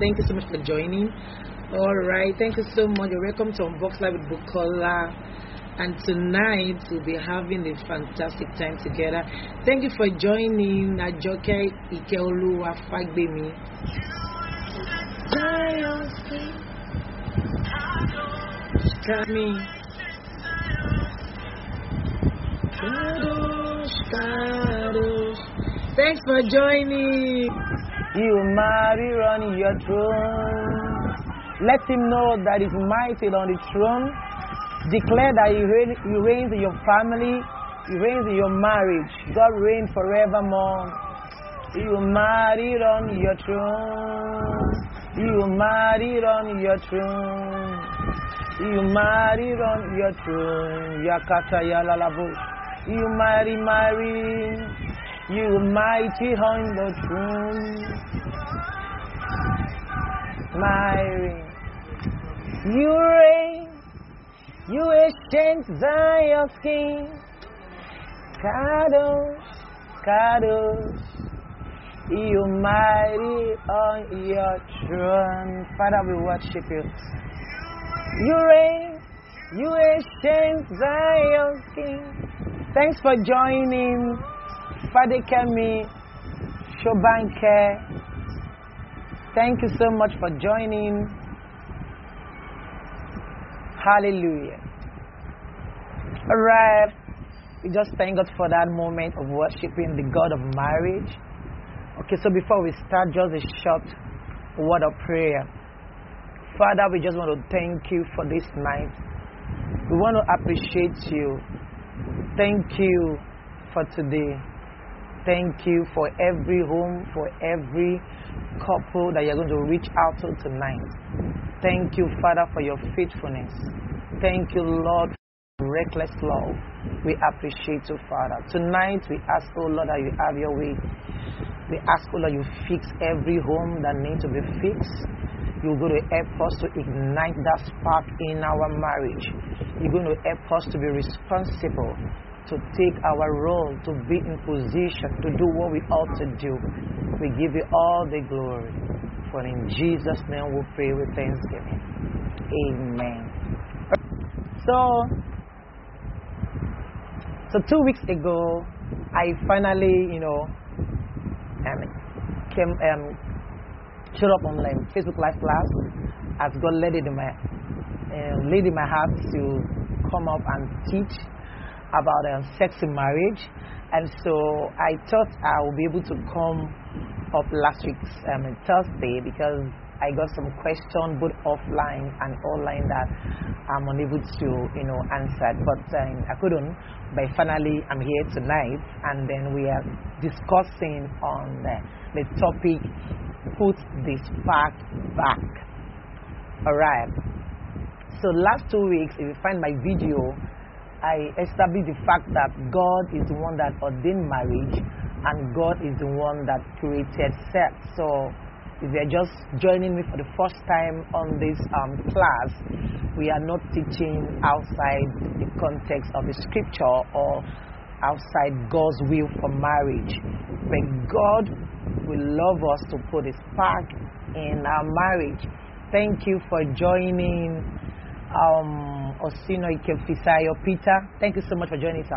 Thank you so much for joining. All right, thank you so much. You're welcome to Unbox Live with Bukola. And tonight we'll be having a fantastic time together. Thank you for joining Ajoke Ikeolu Afagbemi. Me. Kadosh, Kadosh. Thanks for joining. You marry on your throne. Let him know that he's mighty on the throne. Declare that he, reign, reigns in your family, he reigns in your marriage. God reigns forevermore. You marry on your throne. You marry on your throne. You marry on your throne. Yakata yalalabo. You mighty, mighty. You mighty on the throne. Mighty. You reign. You ancient Zion's king. Kadosh, Kadosh. You mighty on your throne. Father, we worship you. You reign. You ancient Zion's king. Thanks for joining. Father Kemi, Shobanke. Thank you so much for joining. Hallelujah. All right. We just thank God for that moment of worshiping the God of marriage. Okay, so before we start, just a short word of prayer. Father, we just want to thank you for this night. We want to appreciate you. Thank you for today. Thank you for every home, for every couple that you're going to reach out to tonight. Thank you, Father, for your faithfulness. Thank you, Lord, for reckless love. We appreciate you, Father. Tonight, we ask, oh Lord, that you have your way. We ask, oh Lord, you fix every home that needs to be fixed. You're going to help us to ignite that spark in our marriage. You're going to help us to be responsible to take our role, to be in position to do what we ought to do. We give you all the glory. For in Jesus' name we pray with thanksgiving. Amen. So, so two weeks ago, I finally, you know, um, came um, showed up on like, Facebook Live class as God led it in my uh, in my heart to come up and teach about um, sex in marriage. And so I thought I would be able to come up last week um, Thursday because I got some questions both offline and online that I'm unable to, you know, answer. But um, I couldn't. But finally, I'm here tonight, and then we are discussing on the, the topic "Put the spark back." All right. So last two weeks, if you find my video, I established the fact that God is the one that ordained marriage and God is the one that created sex. So if you're just joining me for the first time on this um, class, we are not teaching outside the context of the scripture or outside God's will for marriage. But God will love us to put a spark in our marriage. Thank you for joining um, Osino Ikefisayo Peter. Thank you so much for joining us.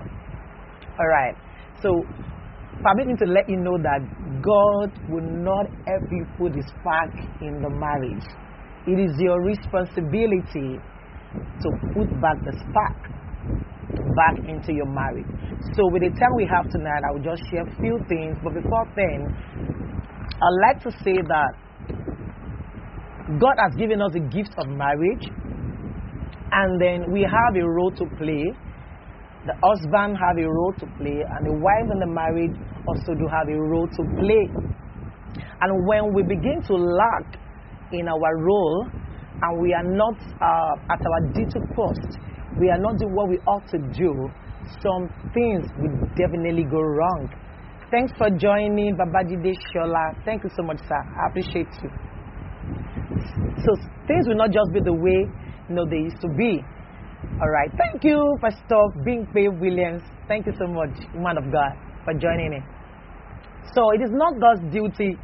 All right. So, permit me to let you know that God will not ever put the spark in the marriage. It is your responsibility to put back the spark back into your marriage. So, with the time we have tonight, I will just share a few things. But before then, I'd like to say that God has given us the gift of marriage and then we have a role to play. The husband have a role to play, and the wife and the married also do have a role to play. And when we begin to lack in our role, and we are not uh, at our duty post, we are not doing what we ought to do, some things will definitely go wrong. Thanks for joining, Babajide Shola. Thank you so much, sir. I appreciate you. So things will not just be the way know they used to be. All right. Thank you, Pastor Bingpe Williams. Thank you so much, man of God, for joining me. So it is not God's duty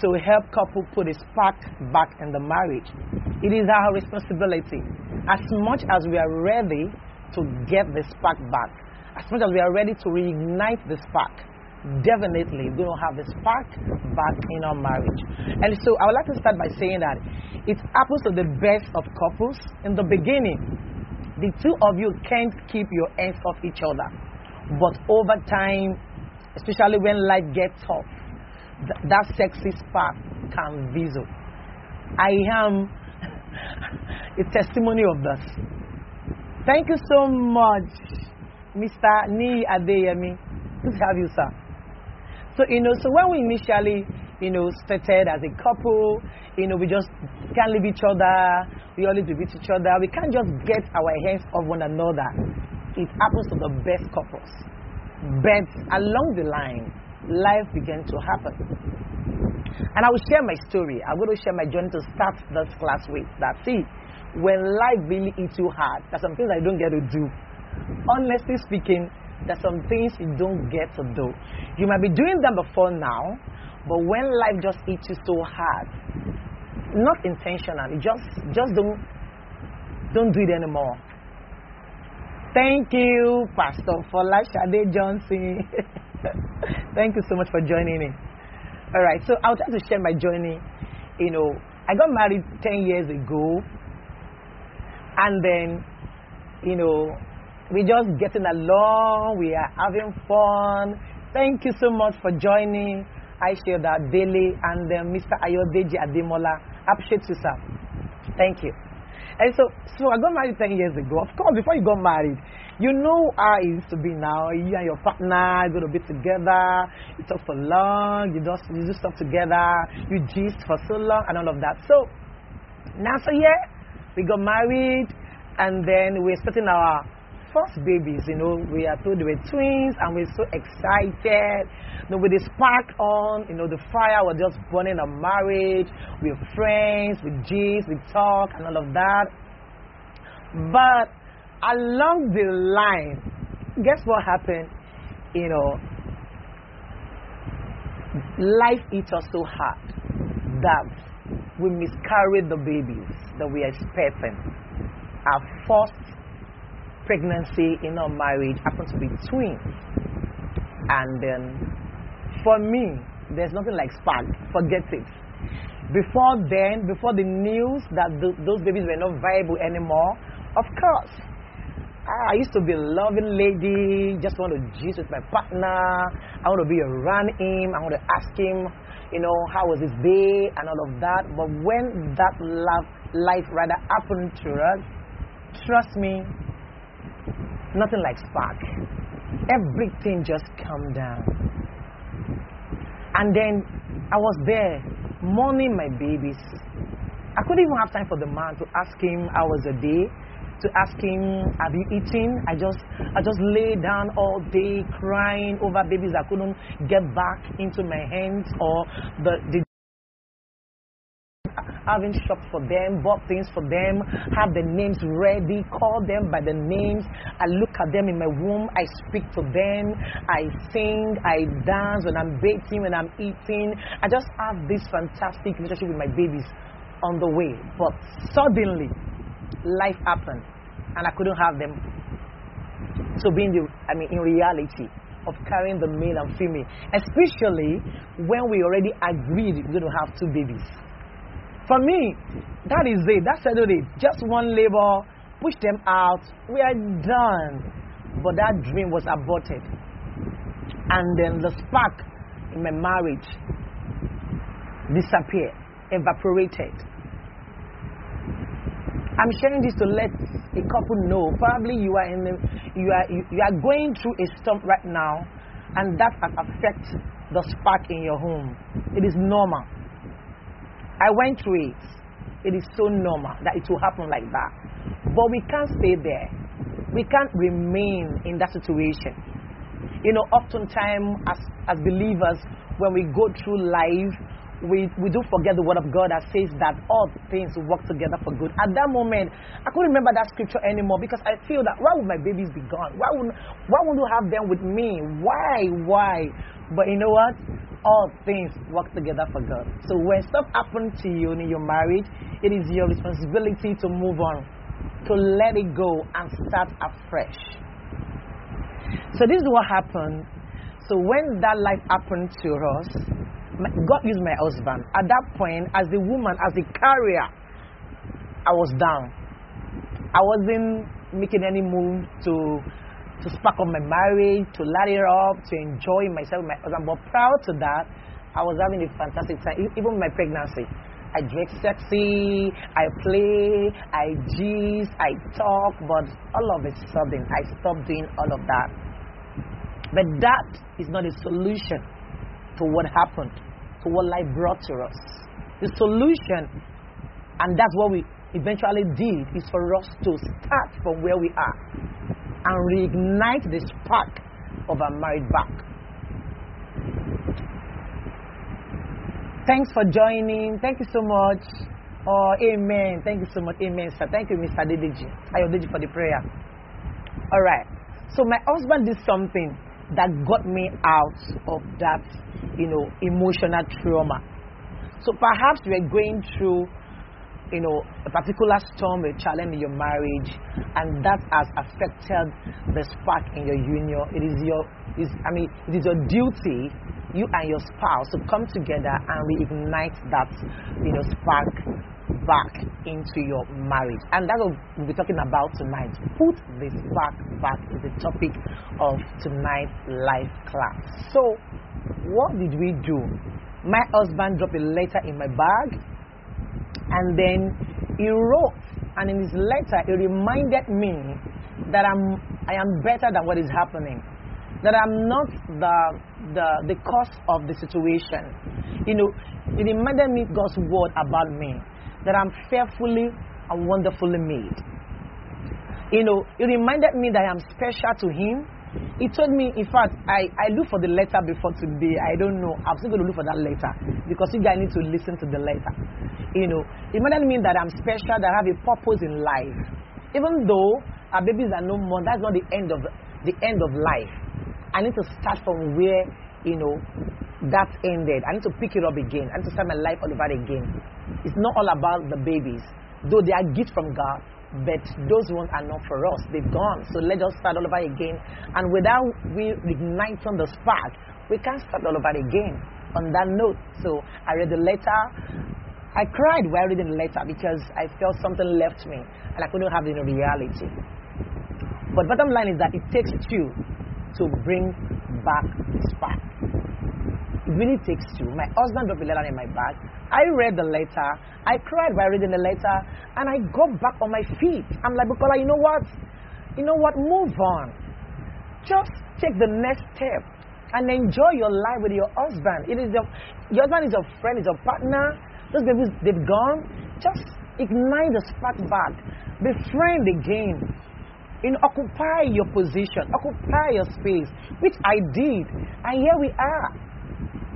to help couple put a spark back in the marriage. It is our responsibility. As much as we are ready to get the spark back, as much as we are ready to reignite the spark, definitely going to have the spark back in our marriage. And so I would like to start by saying that it happens to the best of couples in the beginning. The two of you can't keep your hands off each other. But over time, especially when life gets tough, th- that sexy spark can visit. I am a testimony of this. Thank you so much, Mr. Ni Adeyemi. Good to have you, sir. So, you know, so when we initially, you know, started as a couple, you know, we just can't leave each other, we always with each other, we can't just get our hands off one another. It happens to the best couples. But along the line, life began to happen. And I will share my story. I'm going to share my journey to start this class with. That see, when life really hits you hard, there's some things I don't get to do. Honestly speaking, there's some things you don't get to do. You might be doing them before now, but when life just hits you so hard, not intentionally, just just don't don't do it anymore. Thank you, Pastor Folashade Johnson. Thank you so much for joining me. All right, so I'll try to share my journey. You know, I got married 10 years ago, and then, you know, we're just getting along, we are having fun. Thank you so much for joining. I share that daily, and uh, then Mr. Ayodeji Ademola. Appreciate you, sir. Thank you. And so, so I got married 10 years ago. Of course, before you got married, you know how it used to be now. You and your partner are going to be together. You talk for long. You just you do stuff together. You gist for so long and all of that. So, now, so yeah, we got married and then we're starting our first babies. You know, we are told they were twins and we're so excited. The spark on, you know, the fire was just burning our marriage. We're friends, we gist, we talk and all of that. But along the line, guess what happened? You know, life hit us so hard that we miscarried the babies that we are expecting. Our first pregnancy in our marriage happened to be twins. And then, for me, there's nothing like spark. Forget it. Before then, before the news that th- those babies were not viable anymore, of course, I used to be a loving lady, just want to gist with my partner. I want to be around him. I want to ask him, you know, how was his day and all of that. But when that love, life rather happened to us, trust me, nothing like spark. Everything just calmed down. And then I was there mourning my babies. I couldn't even have time for the man to ask him how was the day to ask him, "Have you eaten?" I just, I just lay down all day crying over babies I couldn't get back into my hands, or the the having shop for them, bought things for them, have the names ready, call them by the names. I look at them in my womb, I speak to them, I sing, I dance when I'm baking, when I'm eating. I just have this fantastic relationship with my babies on the way. But suddenly, life happened, and I couldn't have them. So being the, I mean, in reality of carrying the male and female, especially when we already agreed we're going to have two babies. For me, that is it. That settled it. Just one labor, push them out. We are done. But that dream was aborted. And then the spark in my marriage disappeared, evaporated. I'm sharing this to let a couple know. Probably you are in the, you are you, are going through a storm right now, and that has affected the spark in your home. It is normal. I went through it. It is so normal that it will happen like that. But we can't stay there. We can't remain in that situation. You know, oftentimes as, as believers, when we go through life, we, we do forget the word of God that says that all things work together for good. At that moment, I couldn't remember that scripture anymore because I feel that why would my babies be gone? Why would why would you have them with me? Why? Why? But you know what? All things work together for good. So when stuff happens to you in your marriage, it is your responsibility to move on, to let it go and start afresh. So this is what happened. So when that life happened to us, God used my husband. At that point, as a woman, as a carrier, I was down. I wasn't making any move to to spark up my marriage, to light it up, to enjoy myself my husband. But prior to that, I was having a fantastic time, even my pregnancy. I dress sexy, I play, I gist, I talk, but all of a sudden I stopped doing all of that. But that is not a solution to what happened, to what life brought to us. The solution, and that's what we eventually did, is for us to start from where we are and reignite the spark of our married back. Thanks for joining. Thank you so much. Oh, amen. Thank you so much. Amen, sir. Thank you, Mr. Adedeji. Ayodeji for the prayer. All right. So my husband did something that got me out of that, you know, emotional trauma. So perhaps we're going through, you know, a particular storm, a challenge in your marriage, and that has affected the spark in your union. It is your, is, I mean, it is your duty, you and your spouse, to come together and reignite that, you know, spark back into your marriage. And that's what we'll be talking about tonight. Put the spark back is the topic of tonight's live class. So, what did we do? My husband dropped a letter in my bag, and then he wrote, and in his letter, he reminded me that I'm, I am better than what is happening. That I'm not the, the, the cause of the situation. You know, he reminded me God's word about me that I'm fearfully and wonderfully made. You know, he reminded me that I am special to Him. He told me, in fact, I, I look for the letter before today. I don't know. I'm still going to look for that letter because you guys need to listen to the letter. You know, it doesn't mean that I'm special, that I have a purpose in life. Even though our babies are no more, that's not the end of the end of life. I need to start from where you know that ended. I need to pick it up again. I need to start my life all over again. It's not all about the babies, though they are gifts from God. But those ones are not for us. They've gone. So let us start all over again. And without we igniting the spark, we can't start all over again. On that note, so I read the letter. I cried while reading the letter because I felt something left me and I couldn't have it in reality. But bottom line is that it takes two to bring back the spark. It really takes two. My husband dropped a letter in my bag. I read the letter. I cried while reading the letter, and I got back on my feet. I'm like, Bukola, you know what? You know what? Move on. Just take the next step and enjoy your life with your husband. It is your, your husband is your friend, is your partner. Those babies, they've gone. Just ignite the spark back. Befriend again. Know, occupy your position, occupy your space, which I did. And here we are.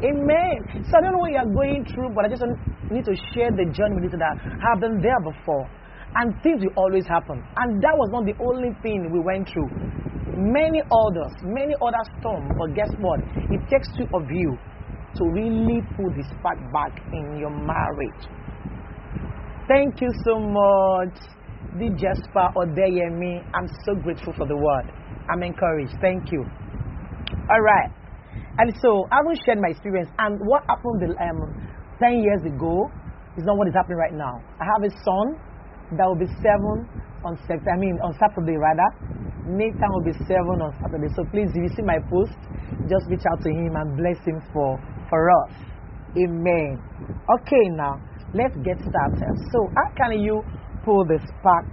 Amen. So I don't know what you are going through, but I just need to share the journey with you that have been there before. And things will always happen. And that was not the only thing we went through. Many others, many other storms. But guess what? It takes two of you to really put the spark back in your marriage. Thank you so much, the Jasper Odeyemi. I'm so grateful for the word. I'm encouraged. Thank you. All right. And so I will share my experience. And what happened um, 10 years ago is not what is happening right now. I have a son that will be seven on Saturday, I mean on Saturday rather. Nathan will be seven on Saturday. So please, if you see my post, just reach out to him and bless him for, for us. Amen. Okay, now let's get started. So, how can you pull the spark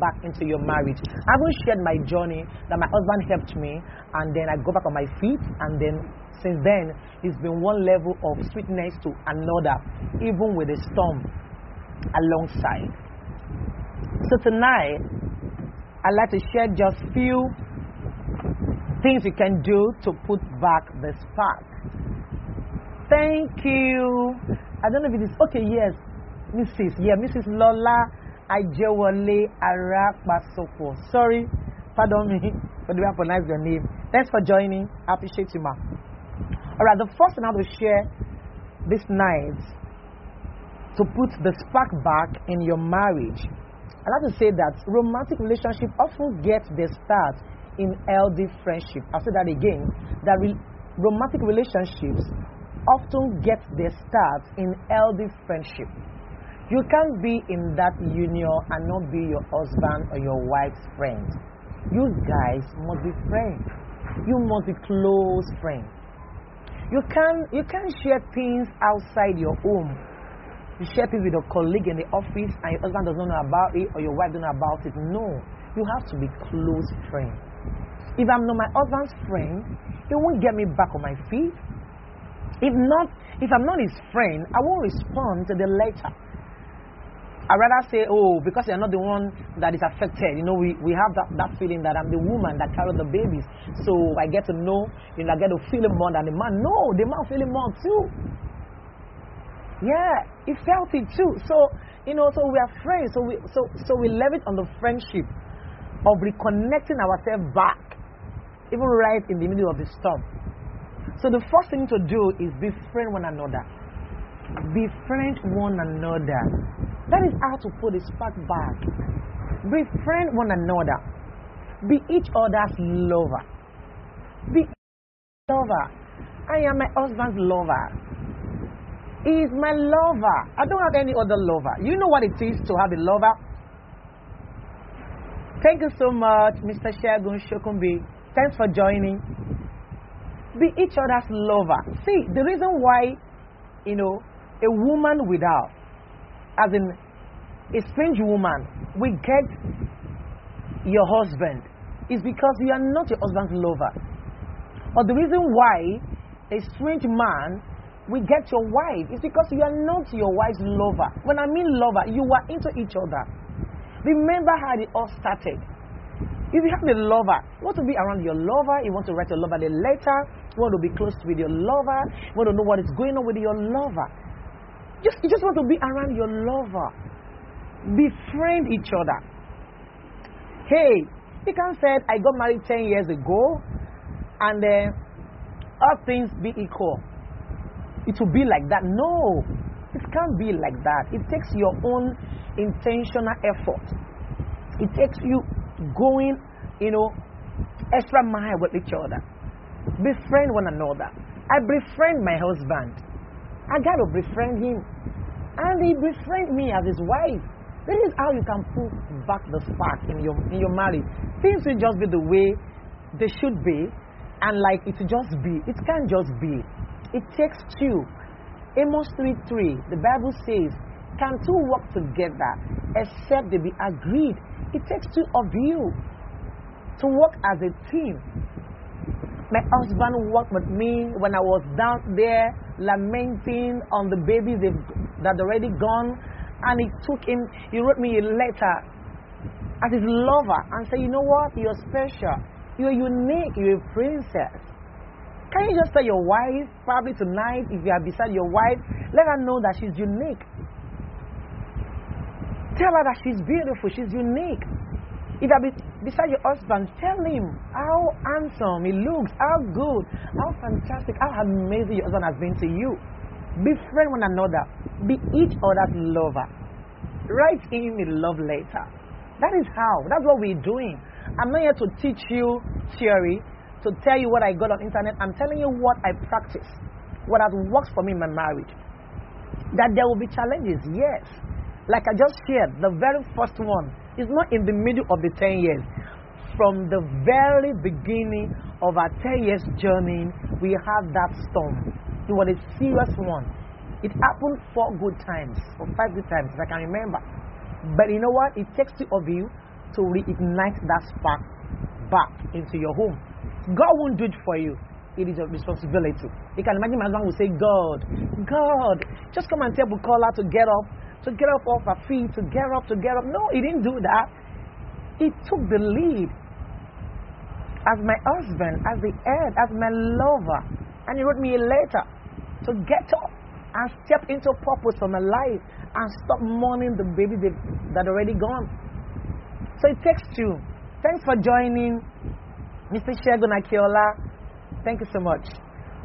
back into your marriage? I will share my journey that my husband helped me, and then I go back on my feet, and then since then, it's been one level of sweetness to another, even with a storm alongside. So tonight, I'd like to share just few things you can do to put back the spark. Thank you. I don't know if it is okay. Yes, Mrs. Yeah, Mrs. Lola Ajewole Arakpasoko. Sorry, pardon me for the way I pronounce your name. Thanks for joining. I appreciate you, ma. All right, the first thing I to share this night to put the spark back in your marriage. I like to say that romantic relationship often get their start in healthy friendship. I'll say that again. That re- romantic relationships often get their start in healthy friendship. You can't be in that union and not be your husband or your wife's friend. You guys must be friends. You must be close friends. You can you can't share things outside your home. You share things with your colleague in the office and your husband doesn't know about it or your wife doesn't know about it. No. You have to be close friends. If I'm not my husband's friend, he won't get me back on my feet. If not, if I'm not his friend, I won't respond to the letter. I'd rather say, oh, because you're not the one that is affected. You know, we, we have that, that feeling that I'm the woman that carried the babies. So I get to know, you know, I get to feel it more than the man. No, the man feel it more too. Yeah, he felt it too. So, you know, so we are friends. So we so so we leverage on the friendship of reconnecting ourselves back, even right in the middle of the storm. So the first thing to do is befriend one another. Befriend one another. That is how to put the spark back. Befriend one another. Be each other's lover. Be lover. I am my husband's lover. He is my lover. I don't have any other lover. You know what it is to have a lover? Thank you so much, Mr. Shagun Shokumbi. Thanks for joining. Be each other's lover. See, the reason why, you know, a woman without, as in a strange woman, we get your husband is because you are not your husband's lover. Or the reason why a strange man we get your wife is because you are not your wife's lover. When I mean lover, you are into each other. Remember how it all started. If you have a lover, you want to be around your lover, you want to write your lover a letter, you want to be close with your lover, you want to know what is going on with your lover. Just, you just want to be around your lover. Befriend each other. Hey, you can say, I got married 10 years ago, and then all things be equal. It will be like that. No, it can't be like that. It takes your own intentional effort. It takes you going, you know, extra mile with each other. Befriend one another. I befriend my husband. I got to befriend him. And he befriend me as his wife. This is how you can put back the spark in your in your marriage. Things will just be the way they should be, and like it just be. It can't just be. It takes two. Amos 3 3, the Bible says, Can two work together except they be agreed? It takes two of you to work as a team. My husband worked with me when I was down there lamenting on the babies that already gone, and he took him, he wrote me a letter as his lover and said, You know what? You're special. You're unique. You're a princess. Can you just tell your wife, probably tonight, if you are beside your wife, let her know that she's unique. Tell her that she's beautiful, she's unique. If you are beside your husband, tell him how handsome he looks, how good, how fantastic, how amazing your husband has been to you. Befriend one another, be each other's lover. Write him a love letter. That is how, that's what we're doing. I'm not here to teach you theory, to tell you what I got on internet. I'm telling you what I practice, what has worked for me in my marriage. That there will be challenges, yes. Like I just shared, the very first one is not in the middle of the 10 years. From the very beginning of our 10 years journey, we have that storm. It was a serious one. It happened four good times, or five good times, if I can remember. But you know what? It takes two of you to reignite that spark back into your home. God won't do it for you. It is your responsibility. You can imagine my son will say, God, God, just come and tell Bukola to get up, to get up off her feet, to get up, to get up. No, he didn't do that. He took the lead as my husband, as the head, as my lover. And he wrote me a letter to get up and step into purpose for my life and stop mourning the baby that already gone. So it takes two. Thanks for joining. Mr. Shegun Akiola, thank you so much.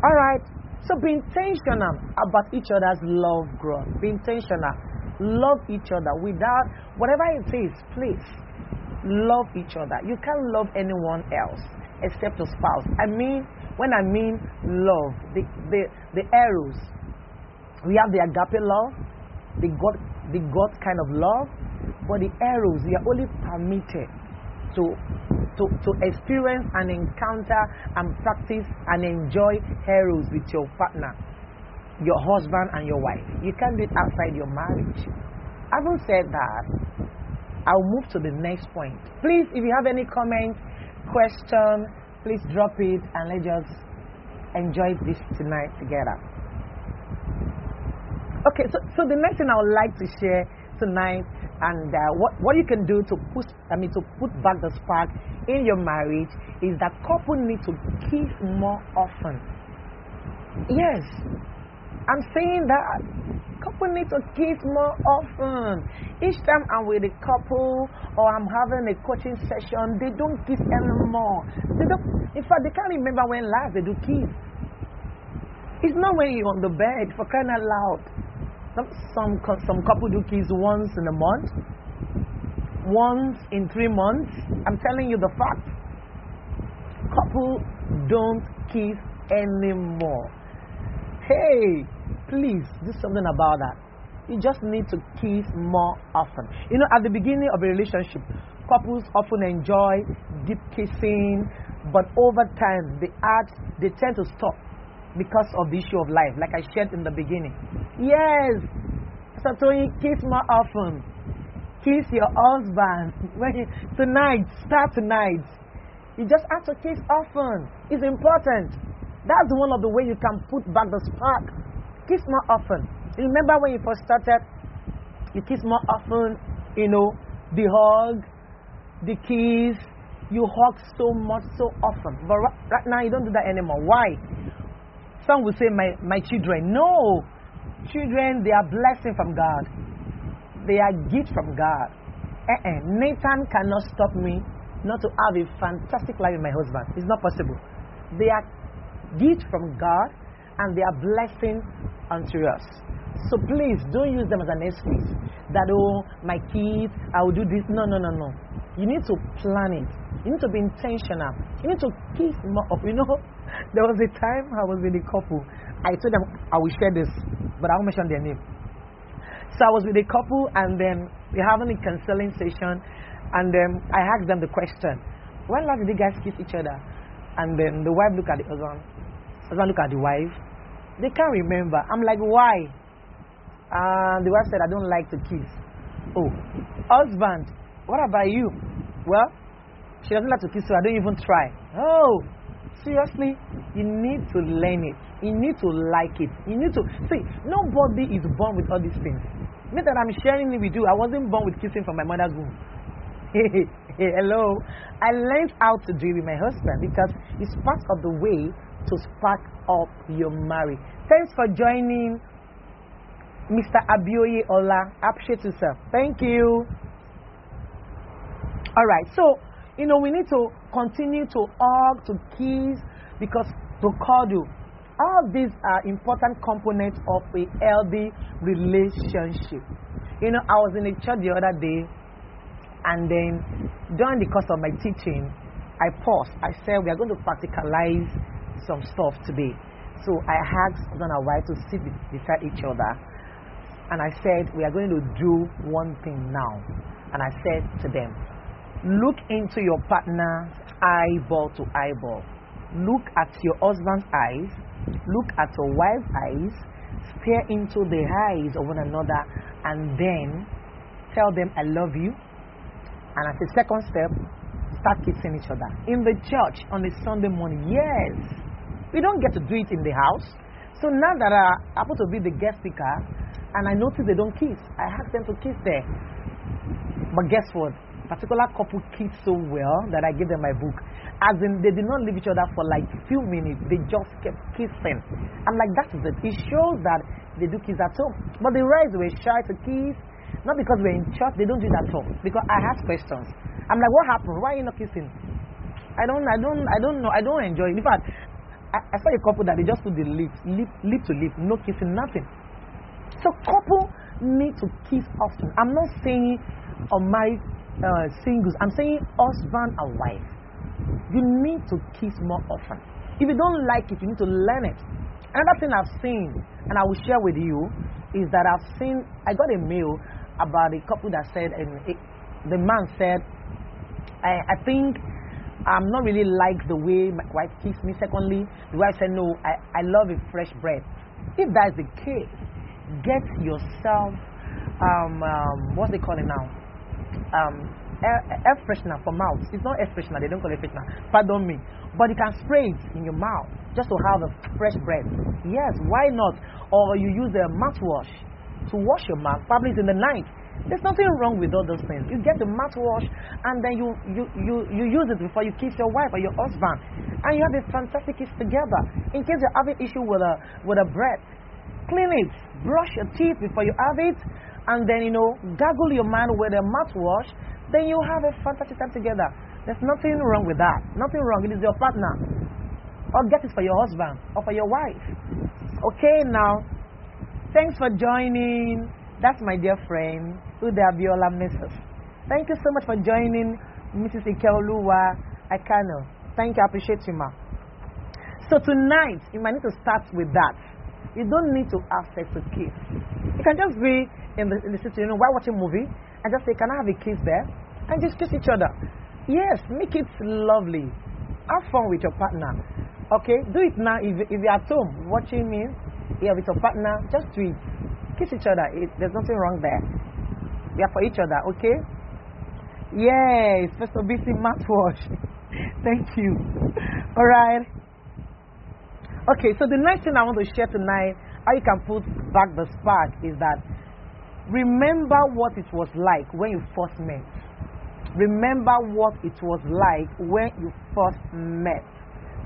All right, So be intentional about each other's love growth. Be intentional. Love each other without whatever it is, please. Love each other. You can't love anyone else except your spouse. I mean, when I mean love, the the, the eros. We have the agape love, the God the God kind of love, but the eros, we are only permitted to to, to experience and encounter and practice and enjoy eros with your partner, your husband and your wife. You can't do it outside your marriage. Having said that, I'll move to the next point. Please, if you have any comment, question, please drop it and let's just enjoy this tonight together. Okay, so, so the next thing I would like to share tonight and uh, what, what you can do to push, I mean, to put back the spark in your marriage is that couple need to kiss more often. Yes, I'm saying that couple need to kiss more often. Each time I'm with a couple or I'm having a coaching session, they don't kiss anymore. They don't, in fact, they can't remember when last they do kiss. It's not when you're on the bed for crying out loud. Some, some, some couple do kiss once in a month, once in three months. I'm telling you the fact. Couple don't kiss anymore. Hey, please do something about that. You just need to kiss more often. You know, at the beginning of a relationship, couples often enjoy deep kissing, but over time, they add, they tend to stop because of the issue of life, like I shared in the beginning. Yes, so you kiss more often. Kiss your husband. Tonight, start tonight. You just have to kiss often. It's important. That's one of the ways you can put back the spark. Kiss more often. Remember when you first started, you kiss more often, you know, the hug, the kiss, you hug so much, so often. But right now, you don't do that anymore. Why? Some will say, my, my children. No. Children, they are blessing from God. They are gift from God. Uh-uh. Nathan cannot stop me not to have a fantastic life with my husband. It's not possible. They are gift from God and they are blessing unto us. So please don't use them as an excuse that, oh, my kids, I will do this. No, no, no, no. You need to plan it. You need to be intentional. You need to kiss more of, you know, there was a time I was with a couple. I told them I will share this, but I won't mention their name. So I was with a couple, and then we're having a counseling session, and then I asked them the question, when last did you guys kiss each other? And then the wife looked at the husband, husband looked at the wife. They can't remember. I'm like, why? And the wife said, I don't like to kiss. Oh, husband, what about you? Well, she doesn't like to kiss, so I don't even try. Oh, seriously, you need to learn it. You need to like it. You need to see. Nobody is born with all these things. Me that I'm sharing it with you. I wasn't born with kissing from my mother's womb. Hey, hello. I learned how to do it with my husband because it's part of the way to spark up your marriage. Thanks for joining, Mr. Abioye Ola. Appreciate you, yourself. Thank you. All right. So you know, we need to continue to hug, to kiss, because to cuddle. All these are important components of a healthy relationship. You know, I was in a church the other day, and then during the course of my teaching, I paused. I said, We are going to practicalize some stuff today. So I asked husband and wife to sit beside each other. And I said, We are going to do one thing now. And I said to them, Look into your partner's eyeball to eyeball. Look at your husband's eyes. Look at your wife's eyes. Stare into the eyes of one another and then tell them, I love you. And as a second step, start kissing each other. In the church on a Sunday morning, yes. We don't get to do it in the house. So now that I happen to be the guest speaker and I notice they don't kiss, I ask them to kiss there. But guess what? particular couple kiss so well that I gave them my book. As in, they did not leave each other for like few minutes. They just kept kissing. I'm like, that is it. It shows that they do kiss at home. But the rest were shy to kiss. Not because we're in church, they don't do that at home. Because I ask questions. I'm like, what happened? Why are you not kissing? I don't, I don't, I don't know. I don't enjoy it. In fact, I, I saw a couple that they just put the lips, lip, lip to lip, no kissing, nothing. So couple need to kiss often. I'm not saying unmarried uh, singles. I'm saying husband and wife. You need to kiss more often. If you don't like it, you need to learn it. Another thing I've seen, and I will share with you, is that I've seen. I got a mail about a couple that said, and it, the man said, I, I think I'm not really like the way my wife kissed me. Secondly, the wife said, No, I, I love a fresh breath. If that's the case, get yourself, um, um, what's they call it now? Um, air, air freshener for mouth. It's not air freshener, they don't call it freshener. Pardon me. But you can spray it in your mouth just to have a fresh breath. Yes, why not? Or you use a mouthwash to wash your mouth, probably it's in the night. There's nothing wrong with all those things. You get the mouthwash and then you, you, you, you use it before you kiss your wife or your husband. And you have a fantastic kiss together. In case you're having issue with a, with a breath, clean it. Brush your teeth before you have it. And then, you know, gargle your man with a mouthwash. Then you have a fantastic time together. There's nothing wrong with that. Nothing wrong. It is your partner. Or get it for your husband or for your wife. Okay, now. Thanks for joining. That's my dear friend, Ude Abiola Mrs. Thank you so much for joining Mrs. Ikeoluwa Akano. Thank you, I appreciate you, ma. So tonight, you might need to start with that. You don't need to have sex to kiss. You can just be in the, in the situation while watching a movie and just say, Can I have a kiss there? And just kiss each other. Yes, make it lovely. Have fun with your partner. Okay, do it now. If, if you're at home watching me, yeah, with your partner, just do it. Kiss each other. It, there's nothing wrong there. We are for each other, okay? Yes, first of BC mouthwash. Thank you. All right. Okay, so the next thing I want to share tonight, how you can put back the spark, is that remember what it was like when you first met. Remember what it was like when you first met.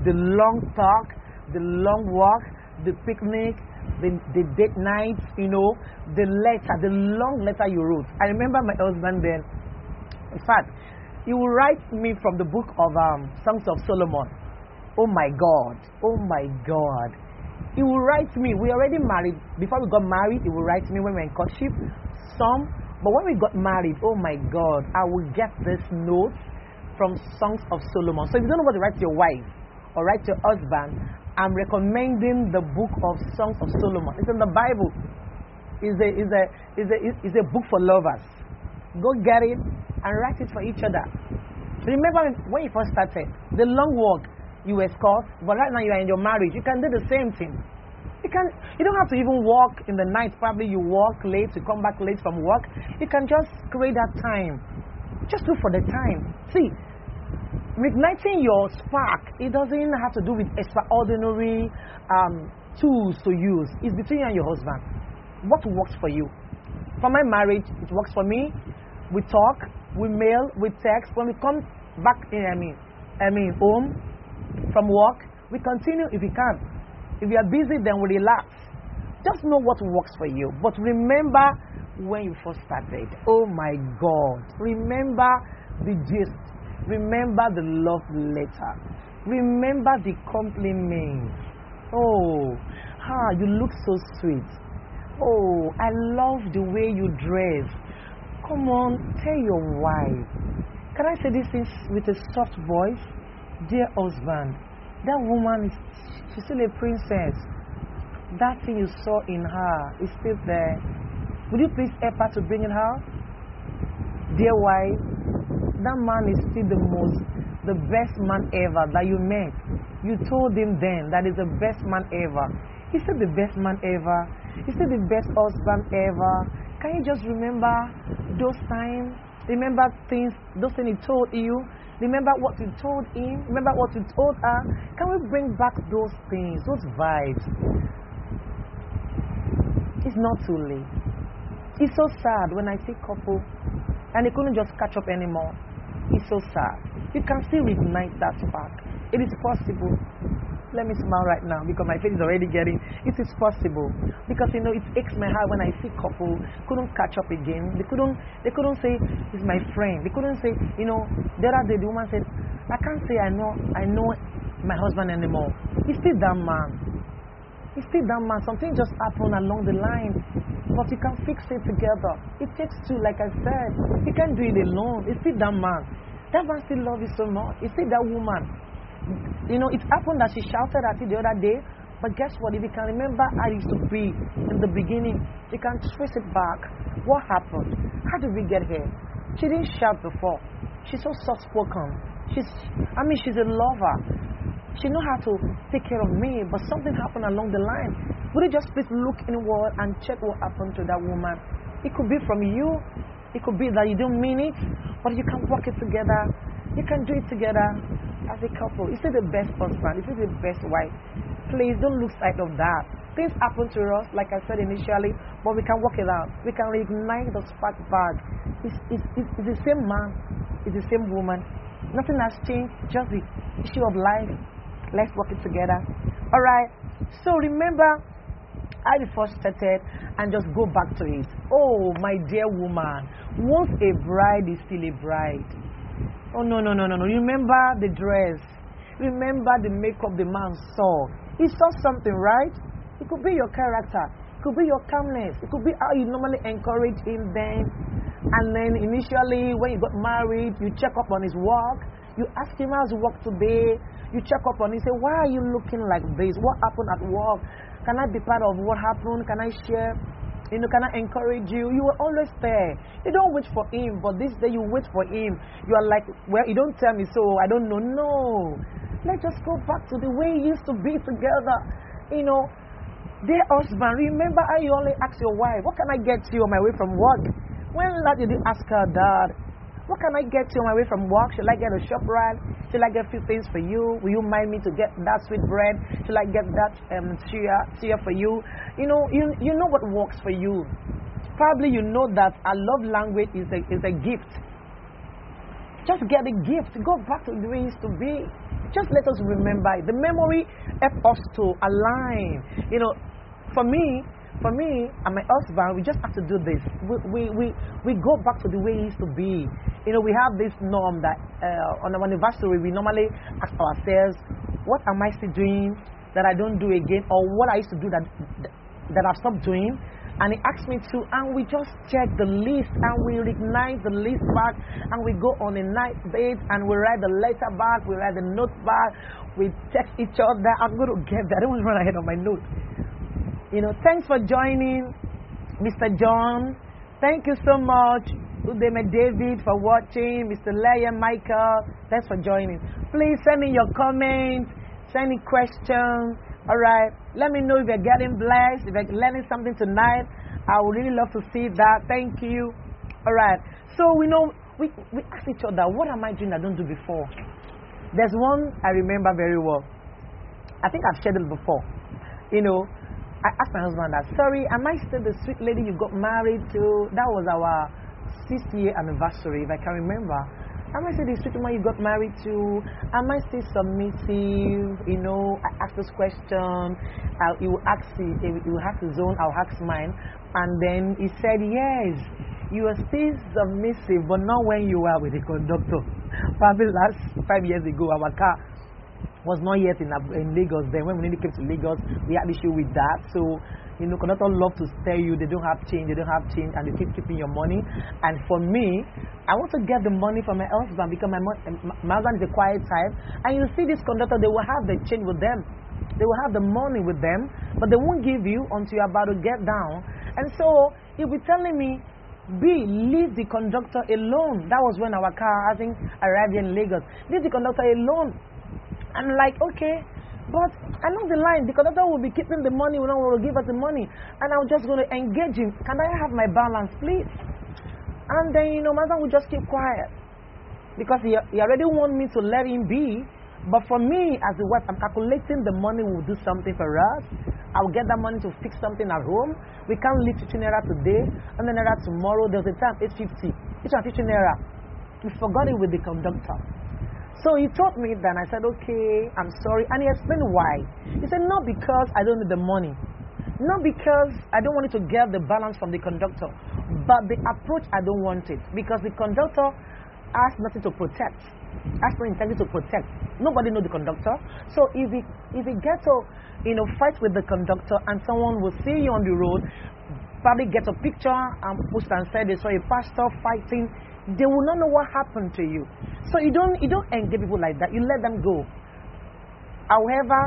The long talk, the long walk, the picnic, the, the date night, you know, the letter, the long letter you wrote. I remember my husband then. In fact, he would write me from the book of um, Songs of Solomon. Oh my God, oh my God. He would write me, we already married. Before we got married, he would write me when we were in courtship, some. But when we got married, oh my God, I would get this note from Songs of Solomon. So if you don't know what to write to your wife or write to your husband, I'm recommending the book of Songs of Solomon. It's in the Bible. It's a, it's a, it's a, it's a book for lovers. Go get it and write it for each other. Remember when you first started, the long walk you were scored, but right now you are in your marriage. You can do the same thing. You can. You don't have to even walk in the night. Probably you walk late, you come back late from work. You can just create that time. Just look for the time. See, igniting your spark, it doesn't have to do with extraordinary um, tools to use. It's between you and your husband. What works for you? For my marriage, it works for me. We talk, we mail, we text. When we come back in, I mean, I mean, home from work, we continue if we can. If you are busy, then we relax. Just know what works for you. But remember when you first started. Oh my God. Remember the gist. Remember the love letter. Remember the compliment. Oh, ah, you look so sweet. Oh, I love the way you dress. Come on, tell your wife. Can I say this with a soft voice? Dear husband, that woman is she's still a princess. That thing you saw in her is still there. Would you please help her to bring it out? Dear wife, that man is still the most, the best man ever that you met. You told him then that is the best man ever. He said, the best man ever. He said, the best husband ever. Can you just remember those times? Remember things, those things he told you? Remember what you told him? Remember what you told her? Can we bring back those things, those vibes? It's not too late. It's so sad when I see couple and they couldn't just catch up anymore. It's so sad. You can still reignite that spark. It is possible. Let me smile right now because my face is already getting. It is possible because you know it aches my heart when I see couple couldn't catch up again. They couldn't. They couldn't say he's my friend. They couldn't say you know. The other day the woman said, I can't say I know. I know my husband anymore. He's still that man. He's still that man. Something just happened along the line. But you can fix it together. It takes two, like I said. You can't do it alone. It's still that man. That man still loves you so much. It's still that woman. You know, it happened that she shouted at you the other day. But guess what? If you can remember how it used to be in the beginning, you can trace it back. What happened? How did we get here? She didn't shout before. She's so soft spoken. She's, I mean, she's a lover. She knew how to take care of me, but something happened along the line. Would you just please look inward and check what happened to that woman? It could be from you. It could be that you don't mean it, but you can work it together. You can do it together as a couple. Is it the best husband? Is it the best wife? Please don't lose sight of that. Things happen to us, like I said initially, but we can work it out. We can reignite the spark back. It's, it's, it's, it's the same man, it's the same woman. Nothing has changed, just the issue of life. Let's work it together. All right. So remember, I first started and just go back to it. Oh, my dear woman, once a bride is still a bride. Oh, no, no, no, no, no. Remember the dress. Remember the makeup the man saw. He saw something, right? It could be your character. It could be your calmness. It could be how you normally encourage him then. And then initially, when you got married, you check up on his work. You ask him how's work today. You check up on him. Say, why are you looking like this? What happened at work? Can I be part of what happened? Can I share? You know, can I encourage you? You were always there. You don't wait for him, but this day you wait for him. You are like, well, you don't tell me so. I don't know. No. Let's just go back to the way you used to be together. You know, dear husband, remember how you only ask your wife, what can I get you on my way from work? When last did you ask her, Dad, what can I get you on my way from work? Should I get a shop ride? Should I get a few things for you? Will you mind me to get that sweet bread? Should I get that um, chia, chia for you? You know, you, you know what works for you. Probably you know that a love language is a, is a gift. Just get a gift. Go back to the way it used to be. Just let us remember. The memory help us to align. You know, for me, for me and my husband, we just have to do this. We, we, we, we go back to the way it used to be. You know, we have this norm that uh, on our anniversary, we normally ask ourselves, what am I still doing that I don't do again? Or what I used to do that, that I've stopped doing? And he asked me to, and we just check the list and we reignite the list back and we go on a night date and we write the letter back, we write the note back, we text each other. I'm going to get that. I don't want to run ahead of my note. You know, thanks for joining, Mr. John. Thank you so much, Udeme David, for watching. Mr. Leia Michael, thanks for joining. Please send me your comments, send me questions. All right, let me know if you're getting blessed, if you're learning something tonight. I would really love to see that. Thank you. All right, so we know we, we ask each other, what am I doing I don't do before? There's one I remember very well. I think I've shared it before. You know, I asked my husband that, sorry, am I still the sweet lady you got married to? That was our sixth year anniversary, if I can remember. Am I still the sweet woman you got married to? Am I still submissive? You know, I asked this question. He will ask, he, he will ask his own, I'll ask mine. And then he said, yes, you are still submissive, but not when you were with the conductor. Probably last five years ago, our car was not yet in, in Lagos then. When we came to Lagos, we had issue with that. So, you know, conductor love to tell you they don't have change, they don't have change, and they keep keeping your money. And for me, I want to get the money from my husband because my, eh, my husband is a quiet type. And you see this conductor, they will have the change with them. They will have the money with them, but they won't give you until you're about to get down. And so, he'll be telling me, B, leave the conductor alone. That was when our car, I think, arrived in Lagos. Leave the conductor alone. I'm like, okay, but along the line, because the conductor will be keeping the money, will not want to give us the money, and I'm just going to engage him. Can I have my balance, please? And then, you know, son will just keep quiet because he, he already want me to let him be. But for me, as a wife, I'm calculating the money will do something for us. I'll get that money to fix something at home. We can't leave 15 naira today and then naira tomorrow. There's a time 850. Each one 15 naira. We forgot it with the conductor. So he told me that I said, okay, I'm sorry. And he explained why. He said, not because I don't need the money. Not because I don't want it to get the balance from the conductor. But the approach, I don't want it. Because the conductor has nothing to protect. Has no integrity to protect. Nobody know the conductor. So if he if he gets to you know fight with the conductor and someone will see you on the road, probably get a picture and post and say they saw a pastor fighting, they will not know what happened to you. So you don't you don't engage people like that. You let them go. However,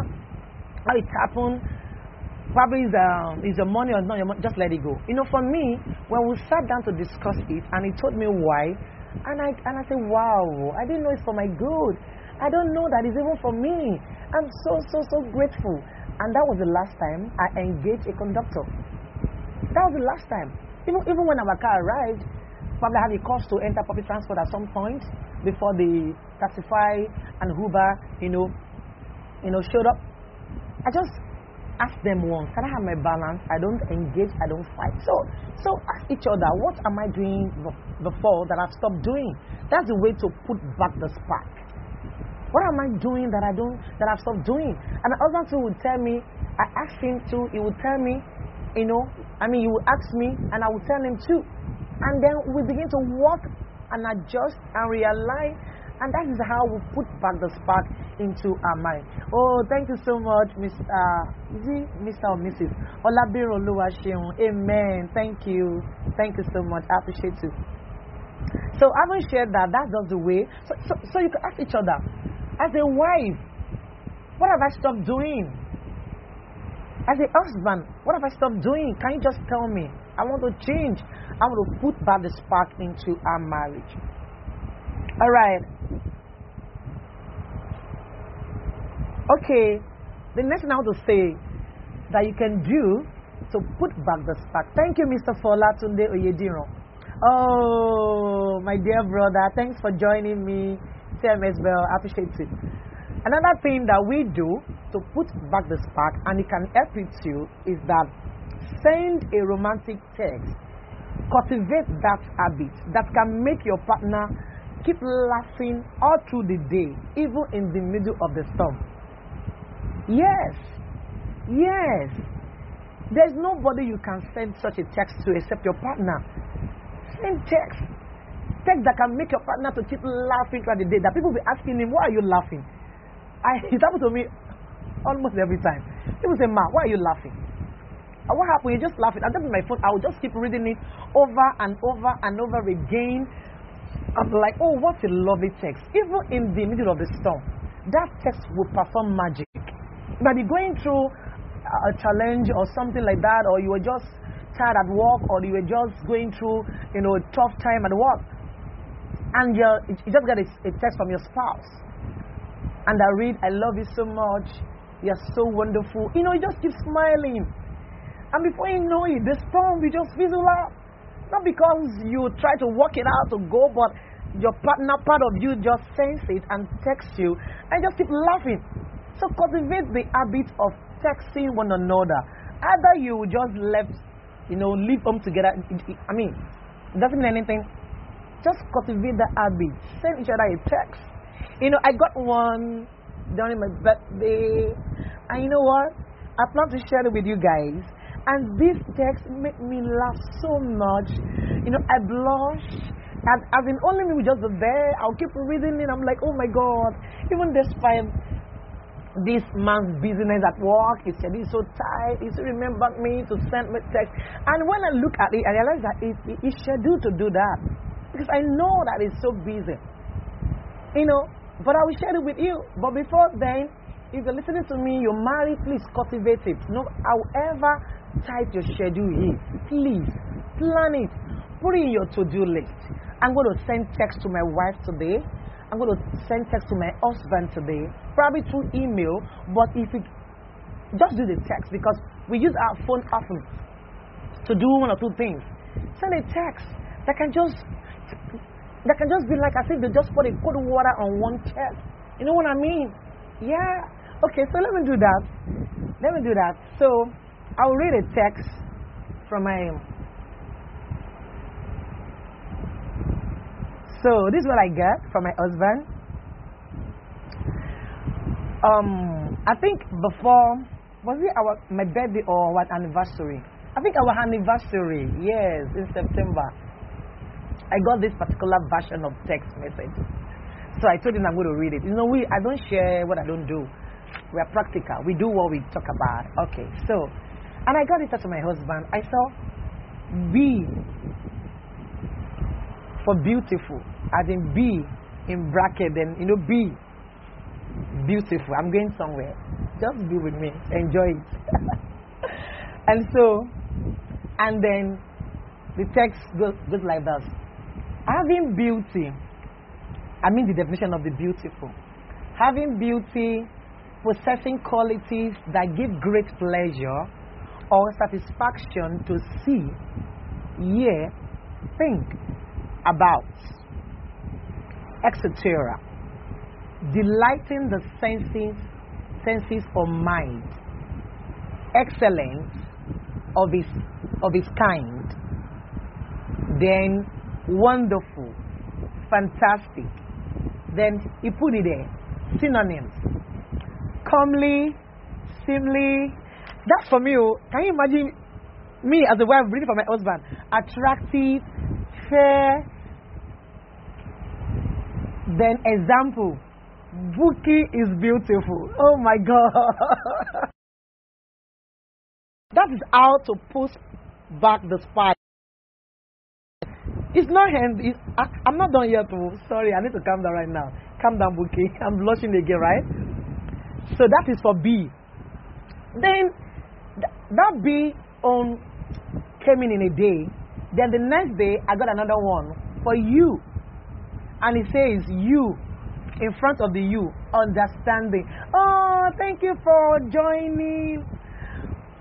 how it happened, probably is um, is your money or not your money, just let it go. You know, for me, when we sat down to discuss it, and he told me why, and I and I said, wow, I didn't know it's for my good. I don't know that it's even for me. I'm so so so grateful. And that was the last time I engaged a conductor. That was the last time. Even even when our car arrived, probably had a cost to enter public transport at some point before the Taxify and Uber, you know, you know, showed up. I just ask them once, can I have my balance? I don't engage, I don't fight. So, so ask each other, what am I doing before that I've stopped doing? That's the way to put back the spark. What am I doing that I don't that I've stopped doing? And my husband too would tell me, I asked him to, he would tell me, you know, I mean, he would ask me, and I would tell him too. And then we begin to work and adjust and realign. and that is how we put back the spark into our mind. Oh, thank you so much, Miss, uh, Mr. or Mrs. Olabiro Luwasheun. Amen. Thank you. Thank you so much. I appreciate you. So, having shared that, that's just the way. So, so, so you can ask each other, as a wife, what have I stopped doing? As a husband, what have I stopped doing? Can you just tell me? I want to change. I want to put back the spark into our marriage. All right. Okay. The next thing I want to say that you can do to put back the spark. Thank you, Mr. Fola Tunde Oyediro. Oh, my dear brother, thanks for joining me. TMS Bell, I appreciate it. Another thing that we do to put back the spark, and it can help you too, is that send a romantic text. Cultivate that habit that can make your partner keep laughing all through the day, even in the middle of the storm. Yes, yes. There's nobody you can send such a text to except your partner. Send text. Text that can make your partner to keep laughing throughout the day. That people will be asking him, why are you laughing? I, it happens to me almost every time. People say, Ma, why are you laughing? And what happened? You just laughing. I just my phone. I will just keep reading it over and over and over again I'm like, oh, what a lovely text. Even in the middle of the storm, that text will perform magic. You're going through a challenge or something like that, or you were just tired at work, or you were just going through, you know, a tough time at work, and you you just get a, a text from your spouse, and I read, I love you so much, you're so wonderful. You know, you just keep smiling, and before you know it, the storm will just fizzle out. Not because you try to work it out to go, but your partner, part of you, just sense it and texts you and just keep laughing. So cultivate the habit of texting one another. Either you just left, you know, leave them together. I mean, it doesn't mean anything. Just cultivate the habit. Send each other a text. You know, I got one during my birthday, and you know what? I plan to share it with you guys. And this text made me laugh so much. You know, I blush. And as in only me just there, I'll keep reading it. I'm like, oh my God. Even despite this man's business at work, he said he's so tired. He remembered me to send me text. And when I look at it, I realize that it, it, it's scheduled to do that. Because I know that he's so busy. You know, but I will share it with you. But before then, if you're listening to me, you're married, please cultivate it. No, however tight your schedule is, please plan it. Put it in your to-do list. I'm going to send text to my wife today. I'm going to send text to my husband today, probably through email. But if you just do the text because we use our phone often to do one or two things. Send a text that can just that can just be like as if they just put a cold water on one chest. You know what I mean? Yeah. Okay, so let me do that. Let me do that. So I'll read a text from my. So this is what I got from my husband. Um, I think before was it our my birthday or what anniversary? I think our anniversary, yes, in September. I got this particular version of text message. So I told him I'm going to read it. You know, we I don't share what I don't do. We are practical. We do what we talk about. Okay, so, and I got it to my husband. I saw B for beautiful, as in B in bracket, then you know B beautiful. I'm going somewhere. Just be with me. Enjoy it. and so, and then the text goes, goes like this Having beauty, I mean the definition of the beautiful. Having beauty, possessing qualities that give great pleasure or satisfaction to see, hear, think about, etc. Delighting the senses, senses or mind, excellence of its, of its kind, then wonderful, fantastic. Then he put it there. Synonyms. Comely, seemly. That's for me. oh. Can you imagine me as a wife reading for my husband? Attractive, fair. Then example. Buki is beautiful. Oh my God. that is how to push back the spy. It's not hand. It's, I, I'm not done yet. Oh, sorry, I need to calm down right now. Calm down, Buki. I'm blushing again, right? So that is for B. Then th- that B on um, came in in a day. Then the next day I got another one for you, and it says you in front of the you understanding. Oh, thank you for joining.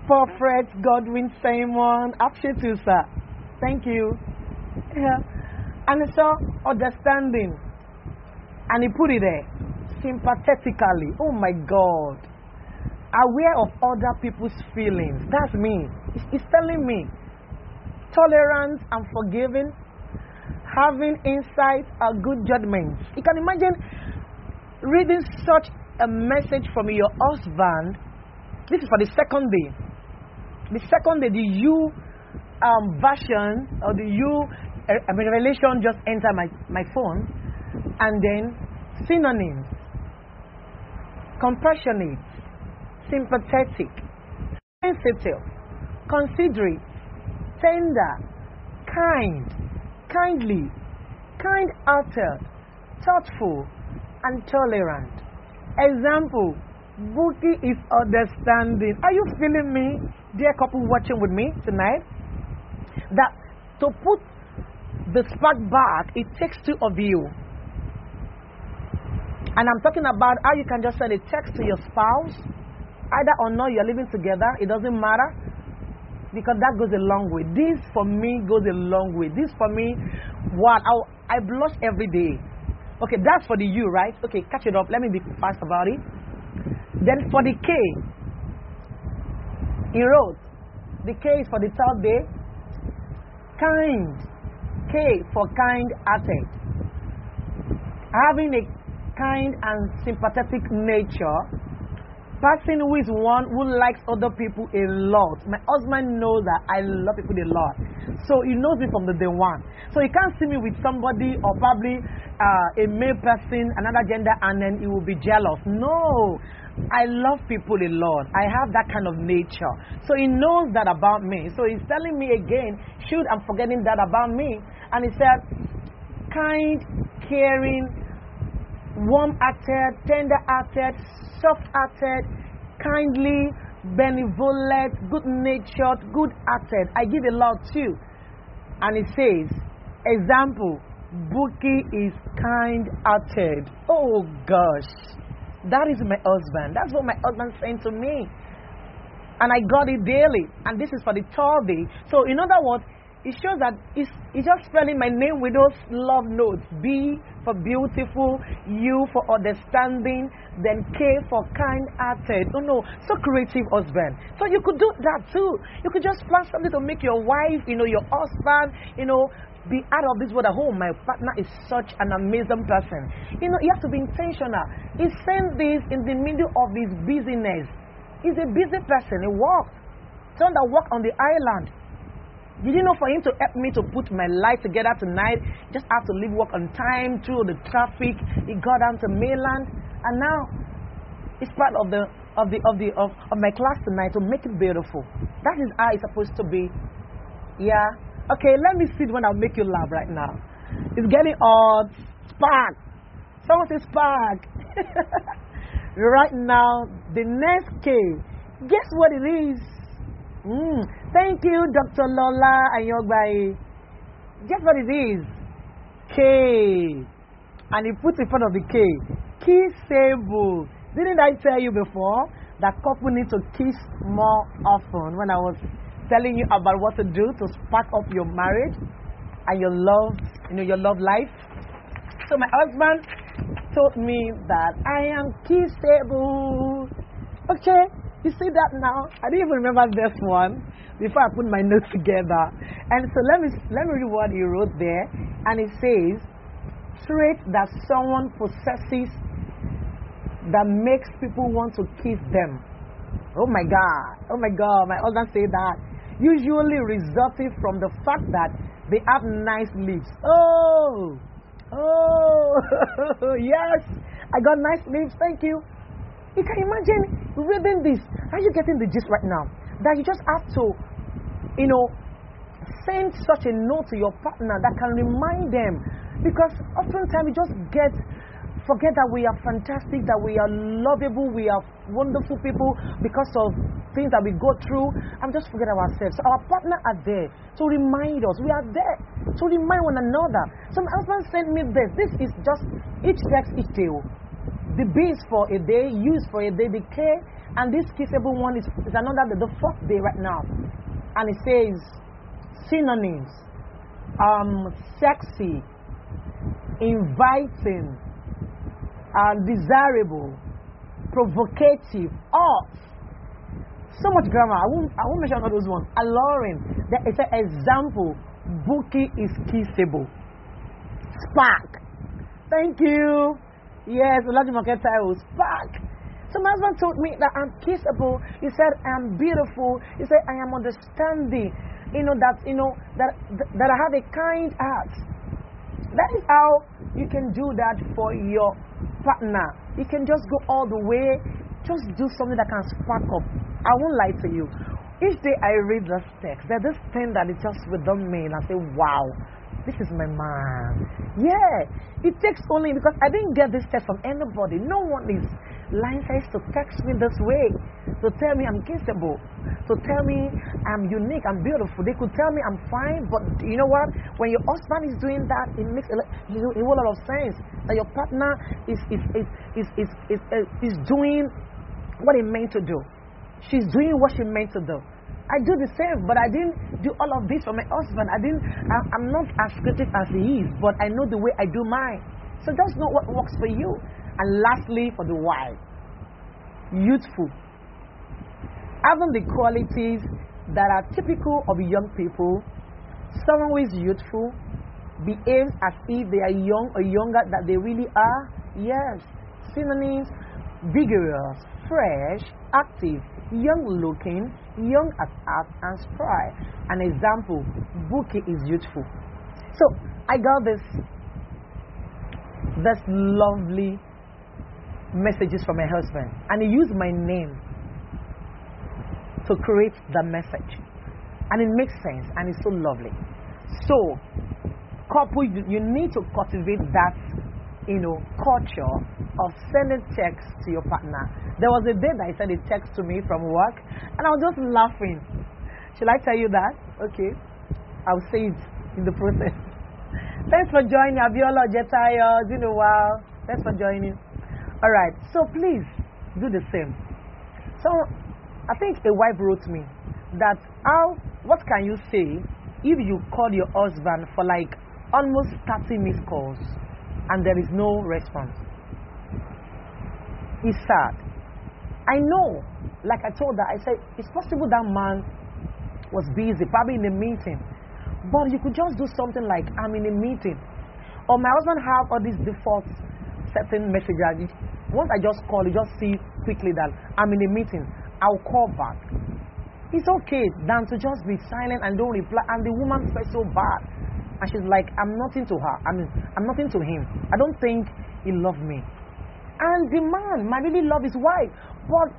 Prophet Godwin Simon, appreciate you, sir. Thank you. Yeah. And so understanding. And he put it there. Sympathetically. Oh my God. Aware of other people's feelings. That's me. It's, telling me. Tolerant and forgiving. Having insight and good judgment. You can imagine reading such a message from your husband. This is for the second day. The second day, the you um, version or the you uh, revelation just enter my, my phone, and then synonyms compassionate, sympathetic, sensitive, considerate, tender, kind, kindly, kind hearted, thoughtful, and tolerant. Example Buki is understanding. Are you feeling me, dear couple watching with me tonight? That to put the spark back, it takes two of you. And I'm talking about how you can just send a text to your spouse, either or not you're living together, it doesn't matter. Because that goes a long way. This for me goes a long way. This for me, what I, I blush every day. Okay, that's for the you, right? Okay, catch it up. Let me be fast about it. Then for the K, he wrote, the K is for the third day. Kind. K for kind hearted. Having a kind and sympathetic nature. Person who is one who likes other people a lot. My husband knows that I love people a lot. So he knows me from the day one. So he can't see me with somebody or probably uh, a male person, another gender, and then he will be jealous. No. I love people a lot. I have that kind of nature. So he knows that about me. So he's telling me again, shoot, I'm forgetting that about me. And he said, kind, caring, warm hearted, tender hearted, soft hearted, kindly, benevolent, good natured, good hearted. I give a lot too. And it says, example, Buki is kind hearted. Oh gosh. That is my husband. That's what my husband saying to me. And I got it daily. And this is for the third day. So in other words, it shows that it's, it's just spelling my name with those love notes. B for beautiful, U for understanding, then K for kind hearted. Oh no, so creative husband. So you could do that too. You could just plan something to make your wife, you know, your husband, you know, be out of this world at home. My partner is such an amazing person. You know, you have to be intentional. He sent this in the middle of his busyness. He's a busy person. He works. Someone that work on the island. Did you know for him to help me to put my life together tonight, just have to leave work on time through the traffic. He got down to mainland, and now it's part of the of the of the of, of my class tonight to make it beautiful. That is how it's supposed to be. Yeah. Okay, let me see when I'll make you laugh right now. It's getting hot. Spark. Someone say spark. right now, the next K. Guess what it is? Mm. Thank you, Dr. Lola Ayogbai. Guess what it is? K. And he puts in front of the K. Kissable. Didn't I tell you before that couple need to kiss more often when I was telling you about what to do to spark up your marriage and your love, you know, your love life? So my husband told me that I am kissable. Okay, you see that now? I didn't even remember this one before I put my notes together. And so let me let me read what he wrote there. And it says, trait that someone possesses that makes people want to kiss them. Oh my God. Oh my God. My husband said that. Usually resulting from the fact that they have nice lips. Oh. Oh. yes. I got nice lips. Thank you. You can imagine reading this. Are you getting the gist right now? That you just have to, you know, send such a note to your partner that can remind them. Because oftentimes we just get forget that we are fantastic, that we are lovable, we are wonderful people because of things that we go through, and just forget ourselves. So our partner are there to remind us. We are there to remind one another. Some husband sent me this. This is just each text, each tale. The B is for a day, used for a day, K, and this kissable one is, is another the fourth day right now. And it says synonyms. Um, sexy, inviting, uh, desirable, provocative, off. So much grammar. I won't, I won't mention all those ones. Alluring. There is an example. Buki is kissable. Spark. Thank you. Yes, Elijah Market back. So my husband told me that I'm kissable. He said I'm beautiful. He said I am understanding. You know that you know that that I have a kind heart. That is how you can do that for your partner. You can just go all the way, just do something that can spark up. I won't lie to you. Each day I read this text, there's this thing that is just within me, and I say, wow, this is my man. Yeah, it takes only because I didn't get this text from anybody. No one is says to text me this way, to tell me I'm kissable, to tell me I'm unique, I'm beautiful. They could tell me I'm fine, but you know what? When your husband is doing that, it makes a, whole lot of sense. That your partner is is is is is, is, uh, is doing what he meant to do. She's doing what she meant to do. I do the same, but I didn't do all of this for my husband. I didn't. I'm not as creative as he is, but I know the way I do mine. So just know what works for you. And lastly, for the wife, youthful. Having the qualities that are typical of young people, someone who is youthful behaves as if they are young or younger than they really are. Yes. Synonyms vigorous, fresh, active, young looking, young at heart, and spry. An example, Buki is youthful. So I got this this lovely messages from my husband, and he used my name to create the message, and it makes sense, and it's so lovely. So, couple, you, need to cultivate that, you know, culture of sending texts to your partner. There was a day that he sent a text to me from work, and I was just laughing. Should I tell you that? Okay, I'll say it in the process. Thanks for joining, Abiola Jetayo. You a while. Thanks for joining. All right, so please do the same. So, I think a wife wrote me that how, what can you say if you call your husband for like almost 30 missed calls and there is no response? It's sad. I know, like I told her, I said, it's possible that man was busy, probably in a meeting. But you could just do something like, I'm in a meeting. Or my husband have all these default certain messages. Once I just call, you just see quickly that I'm in a meeting. I'll call back. It's okay than to just be silent and don't reply. And the woman felt so bad. And she's like, I'm nothing to her. I mean, I'm nothing to him. I don't think he loved me. And the man might really love his wife, but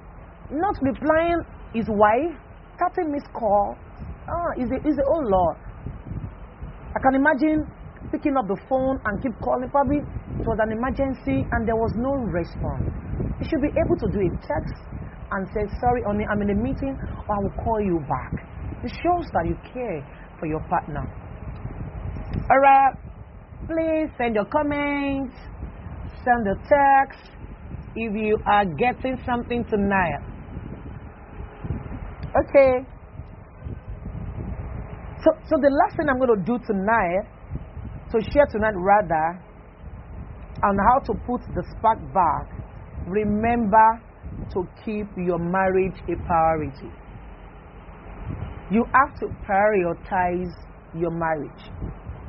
not replying his wife, cutting his call. Ah, is it is it oh Lord. I can imagine picking up the phone and keep calling. Probably it was an emergency and there was no response. You should be able to do a text and say, Sorry, honey, I'm in a meeting, or I will call you back. It shows that you care for your partner. Alright, please send your comments, send a text if you are getting something tonight. Okay. So, so the last thing I'm going to do tonight, to share tonight rather, on how to put the spark back, remember to keep your marriage a priority. You have to prioritize your marriage.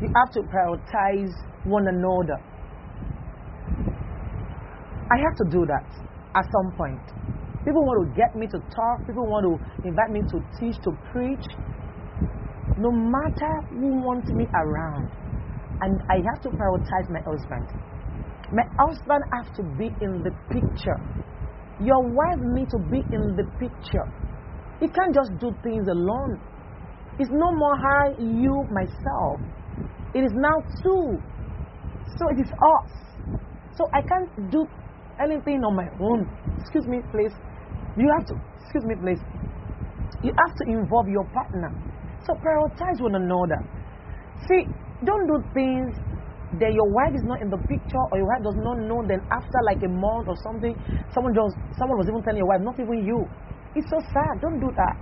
You have to prioritize one another. I have to do that at some point. People want to get me to talk, people want to invite me to teach, to preach. No matter who wants me around, and I have to prioritize my husband. My husband has to be in the picture. Your wife needs to be in the picture. He can't just do things alone. It's no more I, you, myself. It is now two. So it is us. So I can't do anything on my own. Excuse me, please. You have to, excuse me, please. You have to involve your partner. So prioritize one another. See, don't do things that your wife is not in the picture or your wife does not know then after like a month or something someone just someone was even telling your wife not even you it's so sad don't do that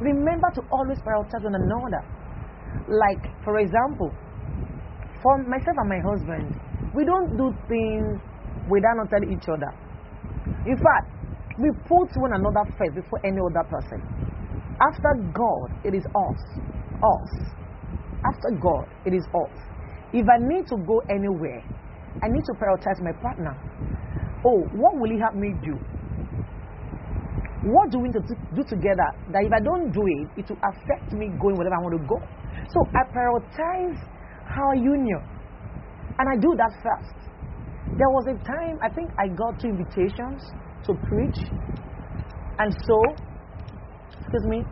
remember to always prioritize one another like for example for myself and my husband we don't do things without not telling each other in fact we put one another first before any other person after god it is us us after god it is us if I need to go anywhere, I need to prioritize my partner. Oh, what will he help me do? What do we need to do together that if I don't do it, it will affect me going wherever I want to go? So I prioritize our union. And I do that first. There was a time, I think I got two invitations to preach. And so, excuse me,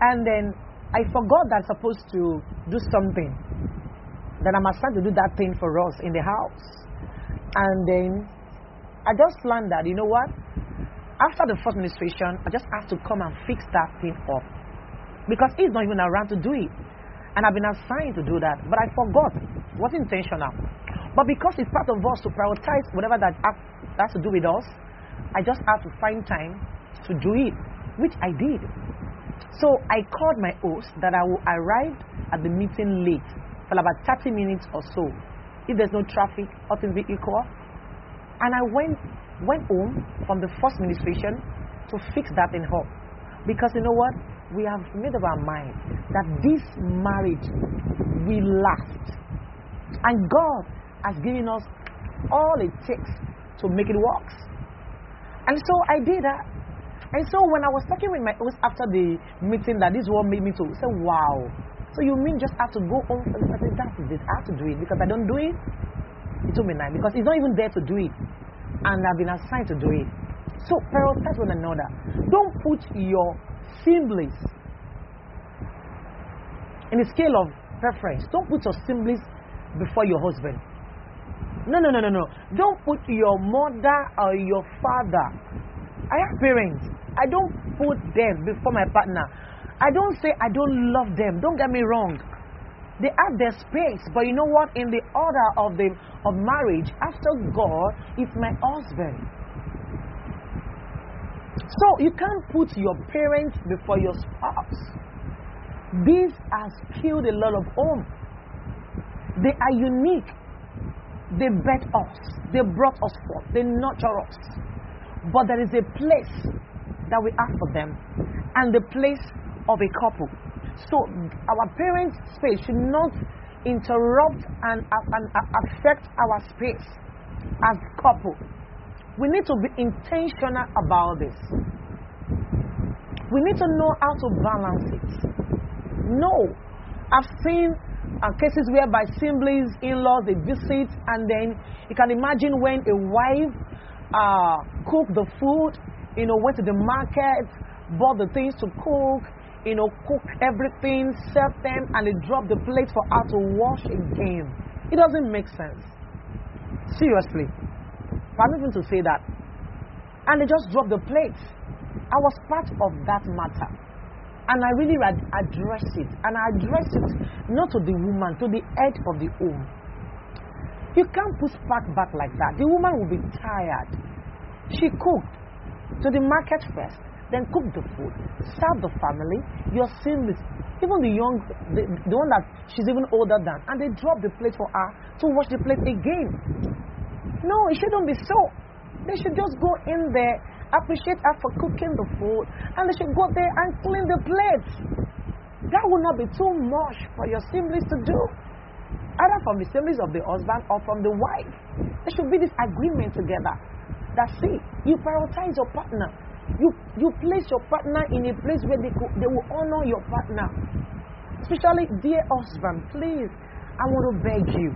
and then I forgot that I'm supposed to do something then I'm assigned to do that thing for us in the house. And then I just learned that, you know what? After the first ministration, I just have to come and fix that thing up. Because he's not even around to do it. And I've been assigned to do that. But I forgot. It wasn't intentional. But because it's part of us to prioritize whatever that has to do with us, I just have to find time to do it, which I did. So I called my host that I will arrive at the meeting late for about 30 minutes or so. If there's no traffic, all things be equal. And I went went home from the first ministration to fix that in her. Because you know what? We have made up our mind that this marriage will last. And God has given us all it takes to make it work. And so I did that. And so when I was talking with my host after the meeting, that this one made me to say, wow, so you mean just have to go home the person? That is it. I have to do it because I don't do it. It will be nice because it's not even there to do it, and I've been assigned to do it. So prioritize one another. Don't put your siblings in a scale of preference. Don't put your siblings before your husband. No, no, no, no, no. Don't put your mother or your father. I have parents. I don't put them before my partner. I don't say I don't love them. Don't get me wrong. They have their space, but you know what? In the order of the of marriage, after God, it's my husband. So you can't put your parents before your spouse. This has killed a lot of home. They are unique. They bet us. They brought us forth. They nurture us. But there is a place that we have for them. And the place of a couple. So our parents' space should not interrupt and, and, affect our space as couple. We need to be intentional about this. We need to know how to balance it. No. I've seen uh, cases whereby siblings, in-laws, they visit, and then you can imagine when a wife uh, cooked the food, you know, went to the market, bought the things to cook, you know, cook everything, serve them, and they drop the plate for her to wash again. It doesn't make sense. Seriously. Permit me to say that. And they just drop the plate. I was part of that matter. And I really ad- address it. And I address it not to the woman, to the head of the home. You can't push back back like that. The woman will be tired. She cooked to the market first, then cook the food, serve the family. You're seeing this. Even the young, the, the one that she's even older than, and they drop the plate for her to wash the plate again. No, it shouldn't be so. They should just go in there, appreciate her for cooking the food, and they should go there and clean the plates. That will not be too much for your siblings to do. Either from the siblings of the husband or from the wife. There should be this agreement together. That see, you prioritize your partner. You you place your partner in a place where they, could, they will honor your partner. Especially, dear husband, please, I want to beg you.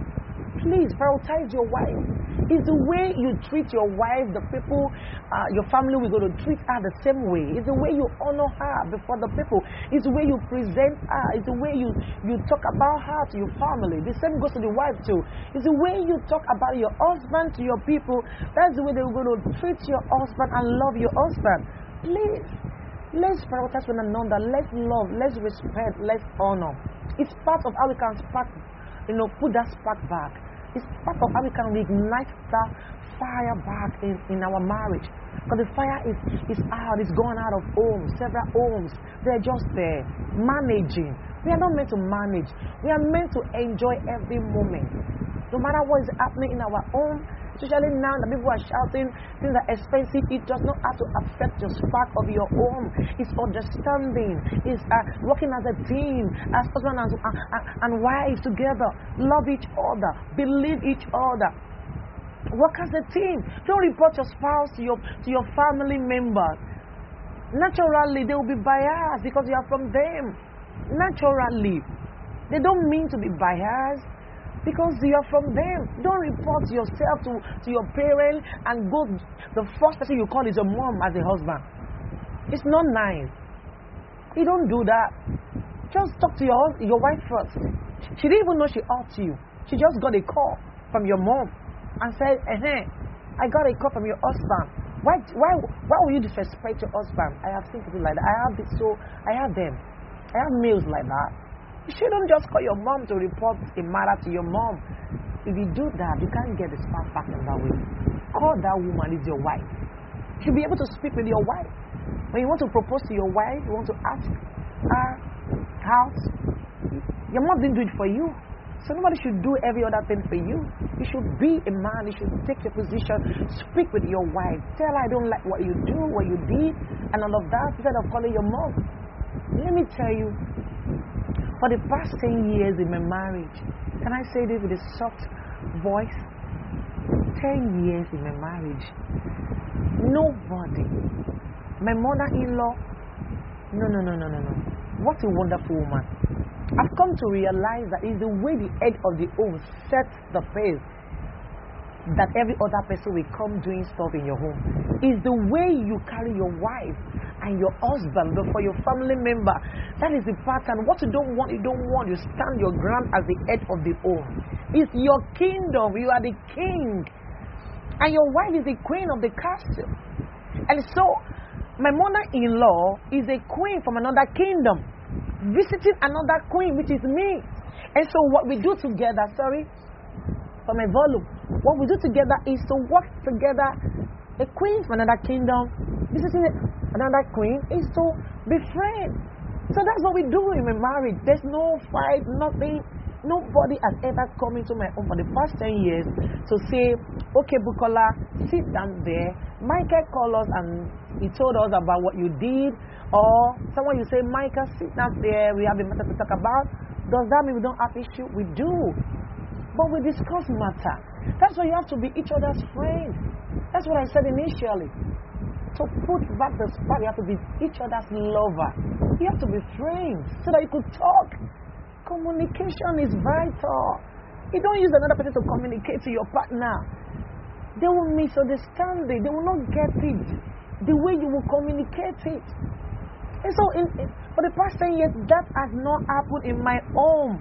Please prioritize your wife. It's the way you treat your wife, the people, uh, your family will going to treat her the same way. It's the way you honor her before the people. It's the way you present her. It's the way you, you talk about her to your family. The same goes to the wife too. It's the way you talk about your husband to your people. That's the way they're going to treat your husband and love your husband. Please, let's prioritize one another. Let's love. Let's respect. Let's honor. It's part of how we can spark, you know, put that spark back. It's part of how we can reignite that fire back in, in our marriage. Because the fire is, is out, it's gone out of homes, several homes. They're just there, managing. We are not meant to manage. We are meant to enjoy every moment. No matter what is happening in our home, especially now that people are shouting things are expensive, it does not have to affect the spark of your home. It's understanding, it's uh, working as a team, as husband and, uh, and wife together. Love each other, believe each other. Work as a team. Don't report your spouse to your, to your family members. Naturally, they will be biased because you are from them. Naturally. They don't mean to be biased because you are from them. Don't report yourself to, to your parent and go. The first person you call is your mom as a husband. It's not nice. You don't do that. Just talk to your your wife first. She didn't even know she ought you. She just got a call from your mom and said, eh, I got a call from your husband. Why, why, why will you disrespect your husband? I have seen people like that. I have so I have them. I have males like that. You shouldn't just call your mom to report a matter to your mom. If you do that, you can't get the spark back in that way. Call that woman is your wife. You should be able to speak with your wife. When you want to propose to your wife, you want to ask her out. Your mom didn't do it for you. So nobody should do every other thing for you. You should be a man. You should take your position. Speak with your wife. Tell her I don't like what you do, what you did, and all of that instead of calling your mom. Let me tell you, for the past 10 years in my marriage, can I say this with a soft voice? 10 years in my marriage, nobody, my mother in law, no, no, no, no, no, no. What a wonderful woman. I've come to realize that it's the way the head of the home sets the pace that every other person will come doing stuff in your home. Is the way you carry your wife and your husband before your family member. That is the pattern. What you don't want, you don't want. You stand your ground as the head of the home. It's your kingdom. You are the king. And your wife is the queen of the castle. And so, my mother in law is a queen from another kingdom, visiting another queen, which is me. And so, what we do together, sorry for my volume, what we do together is to work together. A queen from another kingdom, visiting another queen, is to be friends. So that's what we do in my marriage. There's no fight, nothing. Nobody has ever come into my home for the past 10 years to say, okay, Bukola, sit down there. Michael called us and he told us about what you did. Or someone you say, Michael, sit down there. We have a matter to talk about. Does that mean we don't have issue? We do. But we discuss matter. That's why you have to be each other's friend. That's what I said initially. to put back the spark, you have to be each other's lover. You have to be friends so that you could talk. Communication is vital. You don't use another person to communicate to your partner. They will misunderstand it. They will not get it the way you will communicate it. And so, in, in, for the past 10 years, that has not happened in my home.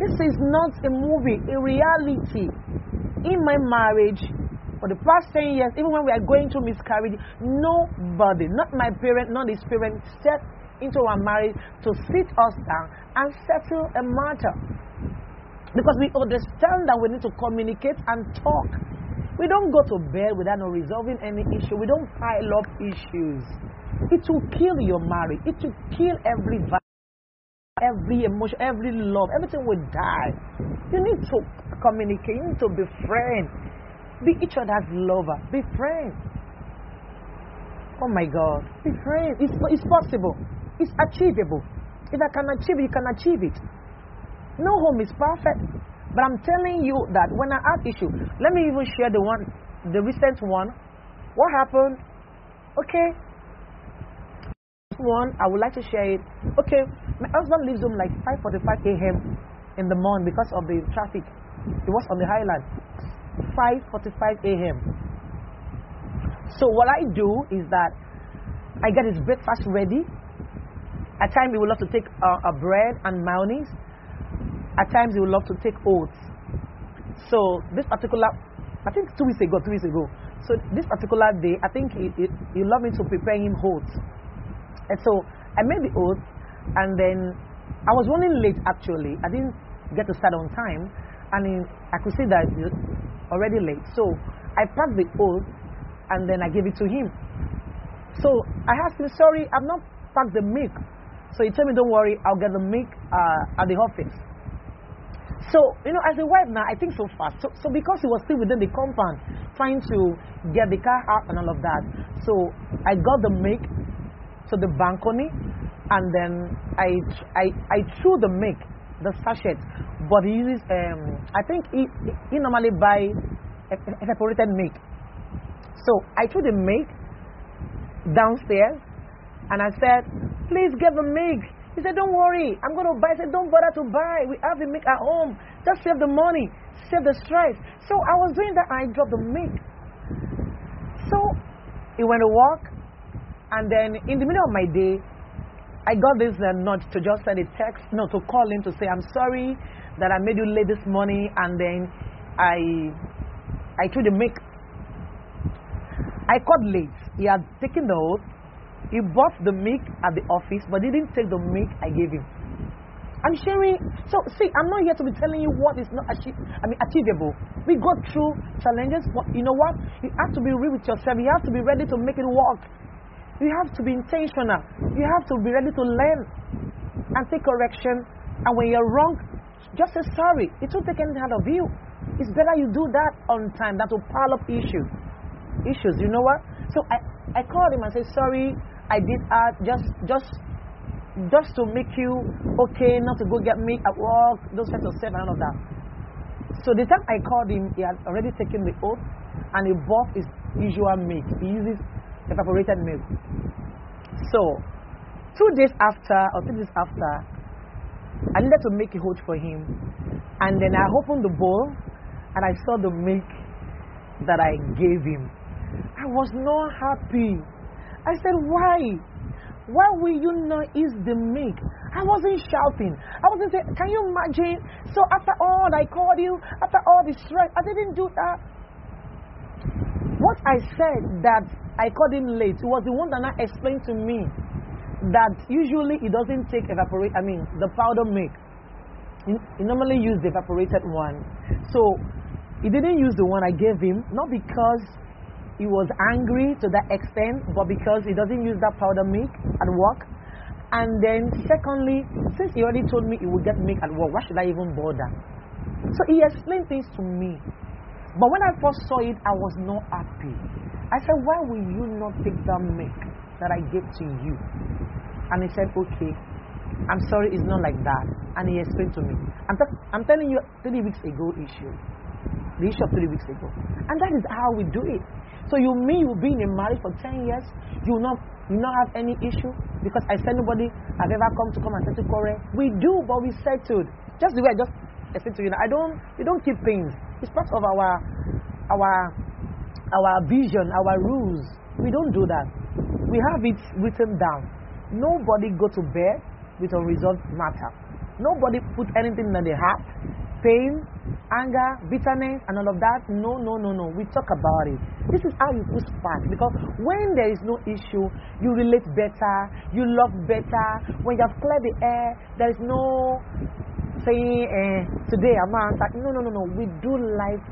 This is not a movie, a reality. In my marriage, for the past 10 years, even when we are going through miscarriage, nobody, not my parent, not his parent, stepped into our marriage to sit us down and settle a matter. Because we understand that we need to communicate and talk. We don't go to bed without no resolving any issue. We don't pile up issues. It will kill your marriage. It will kill every value, every emotion, every love. Everything will die. You need to communicate. You need to be friends. Be each other's lover. Be friends. Oh my God. Be friends. It's, it's possible. It's achievable. If I can achieve it, you can achieve it. No home is perfect. But I'm telling you that when I have issue, let me even share the one, the recent one. What happened? Okay. One, I would like to share it. Okay, my husband leaves home like 5:45 a.m. in the morning because of the traffic. It was on the highland. 5:45 a.m. So what I do is that I get his breakfast ready. At times he would love to take uh, a bread and mayonnaise. At times he would love to take oats. So this particular, I think two weeks ago, three weeks ago. So this particular day, I think he, he, he loved me to prepare him oats. And so I made the oats, and then I was running late actually. I didn't get to start on time, and in, I could see that it's already late. So I packed the oats, and then I gave it to him. So I asked him, sorry, I've not packed the milk. So he told me, don't worry, I'll get the milk uh, at the office. So, you know, as a wife now, I think so fast. So, so because he was still within the compound, trying to get the car out and all of that, so I got the milk to the balcony, and then I, I, I threw the milk, the sachet, but he uses, um, I think he, he normally buy evaporated milk. So I threw the milk downstairs, and I said, please get the milk. He said, Don't worry, I'm going to buy. I said, Don't bother to buy. We have the milk at home. Just save the money, save the stress. So I was doing that, and I dropped the milk. So he went to work, and then in the middle of my day, I got this uh, nudge to just send a text, no, to call him to say, I'm sorry that I made you late this morning, and then I, I threw the milk. I called late. He had taken the oath. He bought the milk at the office, but he didn't take the milk I gave him. I'm sharing. So, see, I'm not here to be telling you what is not achieve, I mean, achievable. We go through challenges, but you know what? You have to be real with yourself. You have to be ready to make it work. You have to be intentional. You have to be ready to learn and take correction. And when you're wrong, just say sorry. It won't take anything out of you. It's better you do that on time than to pile up issues. Issues, you know what? So I, I called him and said, sorry, I did that just just just to make you okay, not to go get me at work, those kinds of stuff and all of that. So the time I called him, he had already taken the oath and he bought his usual milk. He uses evaporated milk. So two days after or three days after, I needed to make a oath for him. And then I opened the bowl and I saw the milk that I gave him. I was not happy. I said, Why? Why will you not eat the milk? I wasn't shouting. I wasn't saying, Can you imagine? So after all I called you, after all the stress, I didn't do that. What I said that I called him late was the one that I explained to me that usually he doesn't take evaporate I mean the powder. He, he normally use the evaporated one. So he didn't use the one I gave him, not because he was angry to that extent, but because he doesn't use that powder milk at work. And then, secondly, since he already told me he would get milk at work, why should I even bother? So he explained things to me. But when I first saw it, I was not happy. I said, Why will you not take that milk that I gave to you? And he said, Okay, I'm sorry, it's not like that. And he explained to me. I'm, t- I'm telling you, three weeks ago issue. The issue of three weeks ago. And that is how we do it. So you mean you being in marriage for 10 years, you not you not have any issue? Because I said nobody have ever come to come and settle quarrel. We do, but we settled. Just the way I just explained to you. I don't you don't keep things. It's part of our our our vision, our rules. We don't do that. We have it written down. Nobody go to bed with unresolved matter. Nobody put anything in the heart, pain, anger, bitterness, and all of that. No, no, no, no. We talk about it. This is how you push spark. Because when there is no issue, you relate better, you love better. When you have cleared the air, there is no saying, eh, today I'm. No, no, no, no. We do life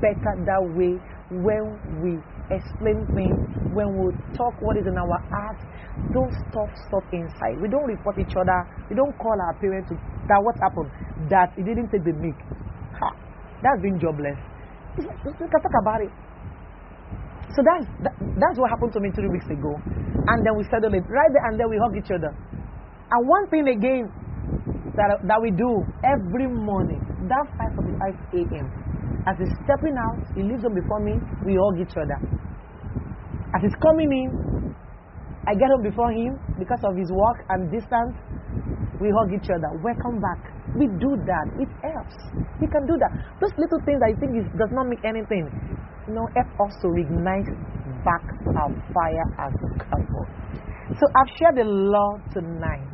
better that way when we explain things, when we talk what is in our heart, don't stop stuff inside. We don't report each other. We don't call our parents to, that what happened, that he didn't take the milk. Ha, that's being jobless. We can talk about it. So that's that, that's what happened to me three weeks ago, and then we settled it right there, and then we hug each other. And one thing again that that we do every morning, that 5:45 a.m. As he's stepping out, he leaves them before me, we hug each other. As he's coming in, I get home before him because of his work and distance. We hug each other. Welcome back. We do that. It helps. We can do that. Those little things I think is, does not make anything. You know, help us to back our fire as a couple. So I've shared a lot tonight.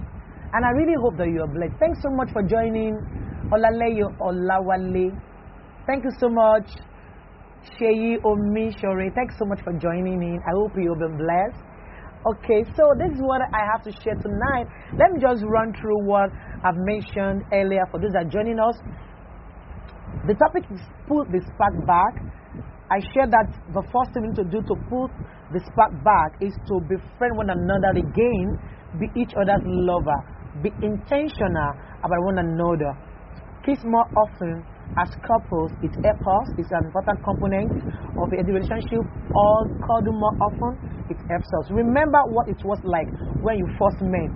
And I really hope that you're blessed. Thanks so much for joining. Olaleyo Olawale. Thank you so much. Sheyi Omi Shore. Thanks so much for joining in. I hope you've been blessed. Okay, so this is what I have to share tonight. Let me just run through what I've mentioned earlier for those that are joining us. The topic is pull the spark back. I shared that the first thing we need to do to pull the spark back is to befriend one another again, be each other's lover, be intentional about one another, kiss more often as couples. It helps it's an important component of the relationship. All cuddle more often, it helps us. Remember what it was like when you first met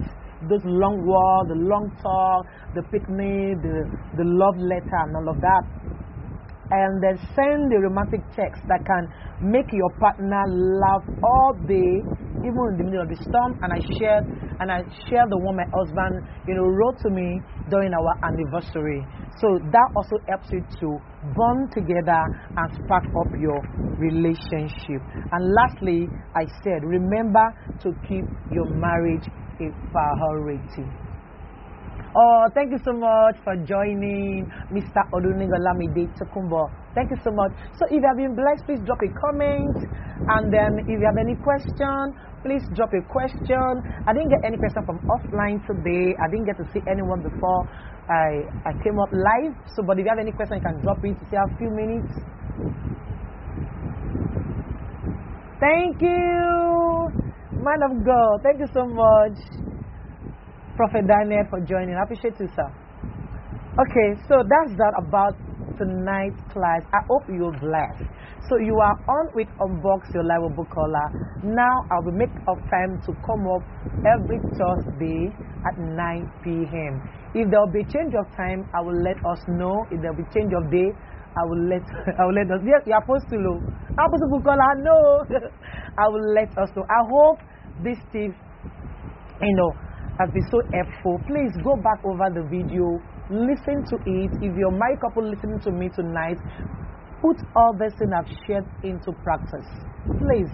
those long walks, the long talk, the picnic, the, the love letter, and all of that. And then send the romantic text that can make your partner laugh all day, even in the middle of the storm. And I shared, and I shared the one my husband, you know, wrote to me during our anniversary. So that also helps you to bond together and spark up your relationship. And lastly, I said, remember to keep your marriage a priority. Oh, thank you so much for joining Mr. Odunigolamide Tokumbo. Thank you so much. So if you have been blessed, please drop a comment. And then if you have any question, please drop a question. I didn't get any question from offline today. I didn't get to see anyone before I, I came up live. So, but if you have any question, you can drop it. To see a few minutes. Thank you, man of God. Thank you so much, Prophet Daniel, for joining. I appreciate you, sir. Okay, so that's that about tonight's class. I hope you're blessed. So you are on with Unbox Your Life with Bukola. Now I will make up time to come up every Thursday at 9 p.m. If there will be change of time, I will let us know. If there will be change of day, I will let I will let us. Yes, you are supposed to know. Apostle Bukola, no. I will let us know. I hope this tip, you know, has been so helpful. Please go back over the video, listen to it. If you're my couple listening to me tonight, put all this thing I've shared into practice. Please,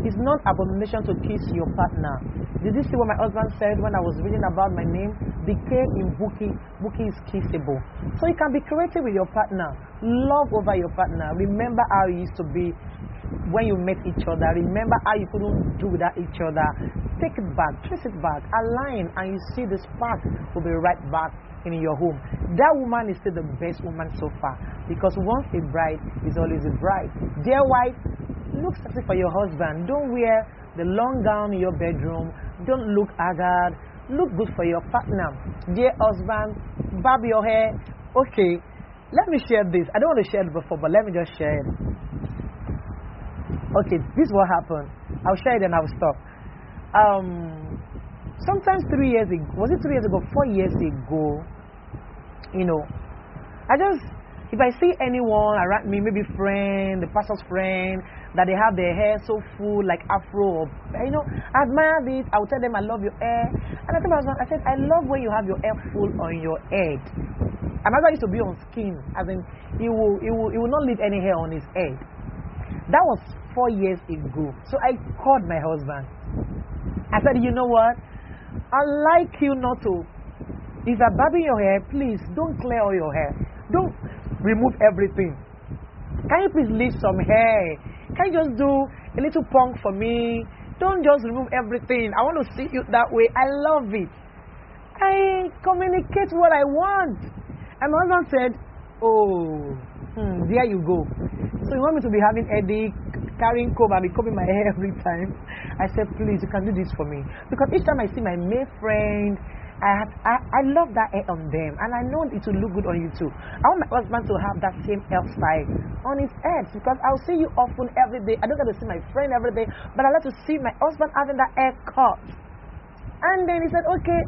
it's not abomination to kiss your partner. Did you see what my husband said when I was reading about my name? The Decay in Buki. Buki is kissable. So you can be creative with your partner. Love over your partner. Remember how it used to be when you met each other. Remember how you couldn't do without each other. Take it back, trace it back, align, and you see the spark will be right back in your home. That woman is still the best woman so far because once a bride is always a bride. Dear wife, look sexy for your husband. Don't wear the long gown in your bedroom. Don't look haggard. Look good for your partner. Dear husband, barb your hair. Okay, let me share this. I don't want to share it before, but let me just share it. Okay, this is what happened. I'll share it and I'll stop. Um, sometimes three years ago, was it three years ago, four years ago, you know, I just If I see anyone around me, maybe friend, the pastor's friend, that they have their hair so full like afro, or, you know, I admire this. I will tell them I love your hair. And I tell my I said, I love when you have your hair full on your head. And husband used to be on skin, as in he will, he will, he will not leave any hair on his head. That was four years ago. So I called my husband. I said, you know what? I like you not to. If you're barbing your hair, please don't clear all your hair. Don't remove everything. Can you please leave some hair? Can you just do a little punk for me? Don't just remove everything. I want to see you that way. I love it. I communicate what I want. And my husband said, Oh, hmm, there you go. So you want me to be having headache, carrying comb and be combing my hair every time? I said, please, you can do this for me. Because each time I see my male friend, I, have, I, I love that hair on them, and I know it will look good on you too. I want my husband to have that same hairstyle on his head because I'll see you often every day. I don't get to see my friend every day, but I like to see my husband having that hair cut. And then he said, okay.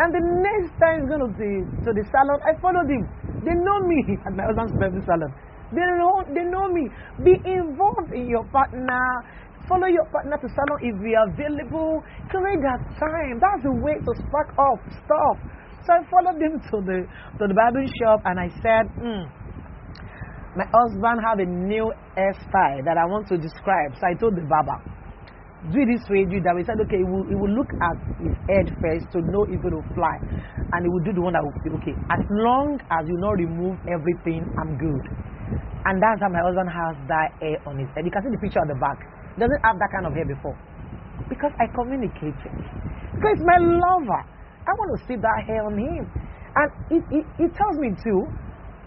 And the next time he's going to the, to the salon, I followed him. They know me at my husband's private salon. They know, they know me. Be involved in your partner Follow your partner to salon if we are available. Create that time. That's the way to spark off stuff. So I followed him to the to the barber shop and I said, mm, my husband have a new hairstyle that I want to describe. So I told the barber, do it this way, do it that way. He said, okay, he will, he will look at his head first to know if it will fly. And he will do the one that will be okay. As long as you not remove everything, I'm good. And that's how my husband has that hair on his head. You can see the picture at the back He doesn't have that kind of hair before. Because I communicated. Because it's my lover. I want to see that hair on him. And it, it, it tells me too,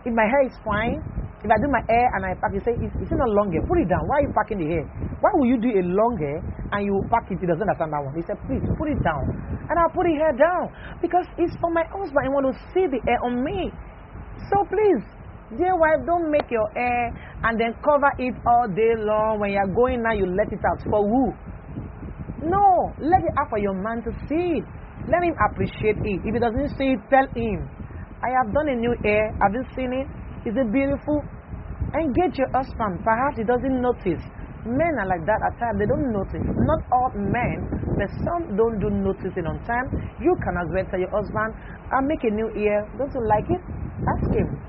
if my hair is fine, if I do my hair and I pack it, say, it's, it's not long hair. Put it down. Why are you packing the hair? Why will you do a long hair and you pack it? He doesn't understand that one. He said, please put it down. And I'll put the hair down. Because it's for my husband. I want to see the hair on me. So please, Dear wife, don't make your hair and then cover it all day long. When you're going now, you let it out. For who? No, let it out for your man to see it. Let him appreciate it. If he doesn't see it, tell him. I have done a new hair. Have you seen it? Is it beautiful? Engage your husband. Perhaps he doesn't notice. Men are like that at times. They don't notice. Not all men, but some don't do noticing on time. You can as well tell your husband, I'll make a new ear. Don't you like it? Ask him.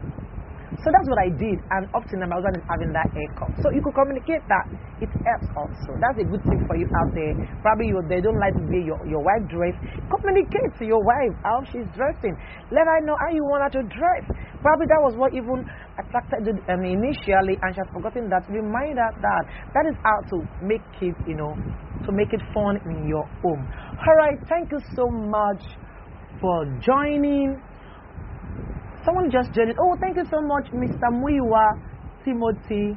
So that's what I did, and up to now my husband is having that haircut. So you could communicate that. It helps also. That's a good thing for you out there. Probably you they don't like the way your, your wife dress. Communicate to your wife how she's dressing. Let her know how you want her to dress. Probably that was what even attracted um, initially, and she has forgotten that. Remind her that that is how to make it, you know, to make it fun in your home. All right, thank you so much for joining Someone just joined. Oh, thank you so much, Mr. Muyiwa Timothy.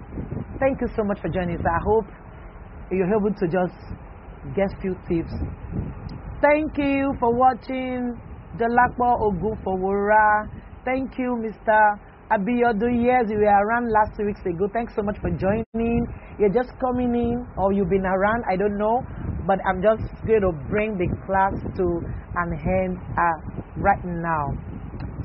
Thank you so much for joining us. I hope you're able to just get a few tips. Thank you for watching Jalakpo Ogufowora. Thank you, Mr. Abiyodu. Yes, you were around last two weeks ago. Thanks so much for joining. You're just coming in, or you've been around, I don't know. But I'm just going to bring the class to an end uh, right now.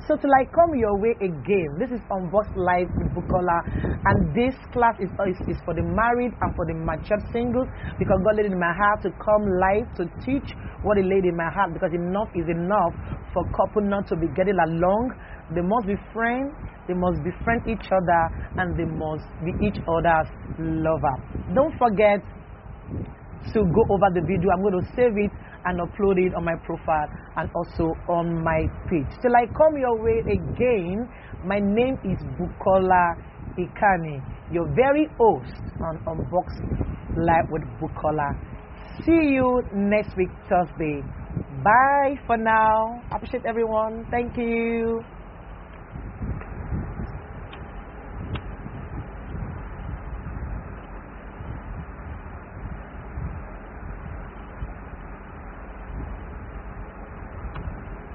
So to like come your way again, this is Unboxed Life with Bukola, and this class is, is, is, for the married and for the matured singles because God laid in my heart to come live to teach what He laid in my heart because enough is enough for couple not to be getting along. They must be friends, they must befriend each other, and they must be each other's lover. Don't forget to go over the video. I'm going to save it and upload it on my profile and also on my page. Till I come your way again, my name is Bukola Ikani, your very host on Unbox Live with Bukola. See you next week, Thursday. Bye for now. Appreciate everyone. Thank you.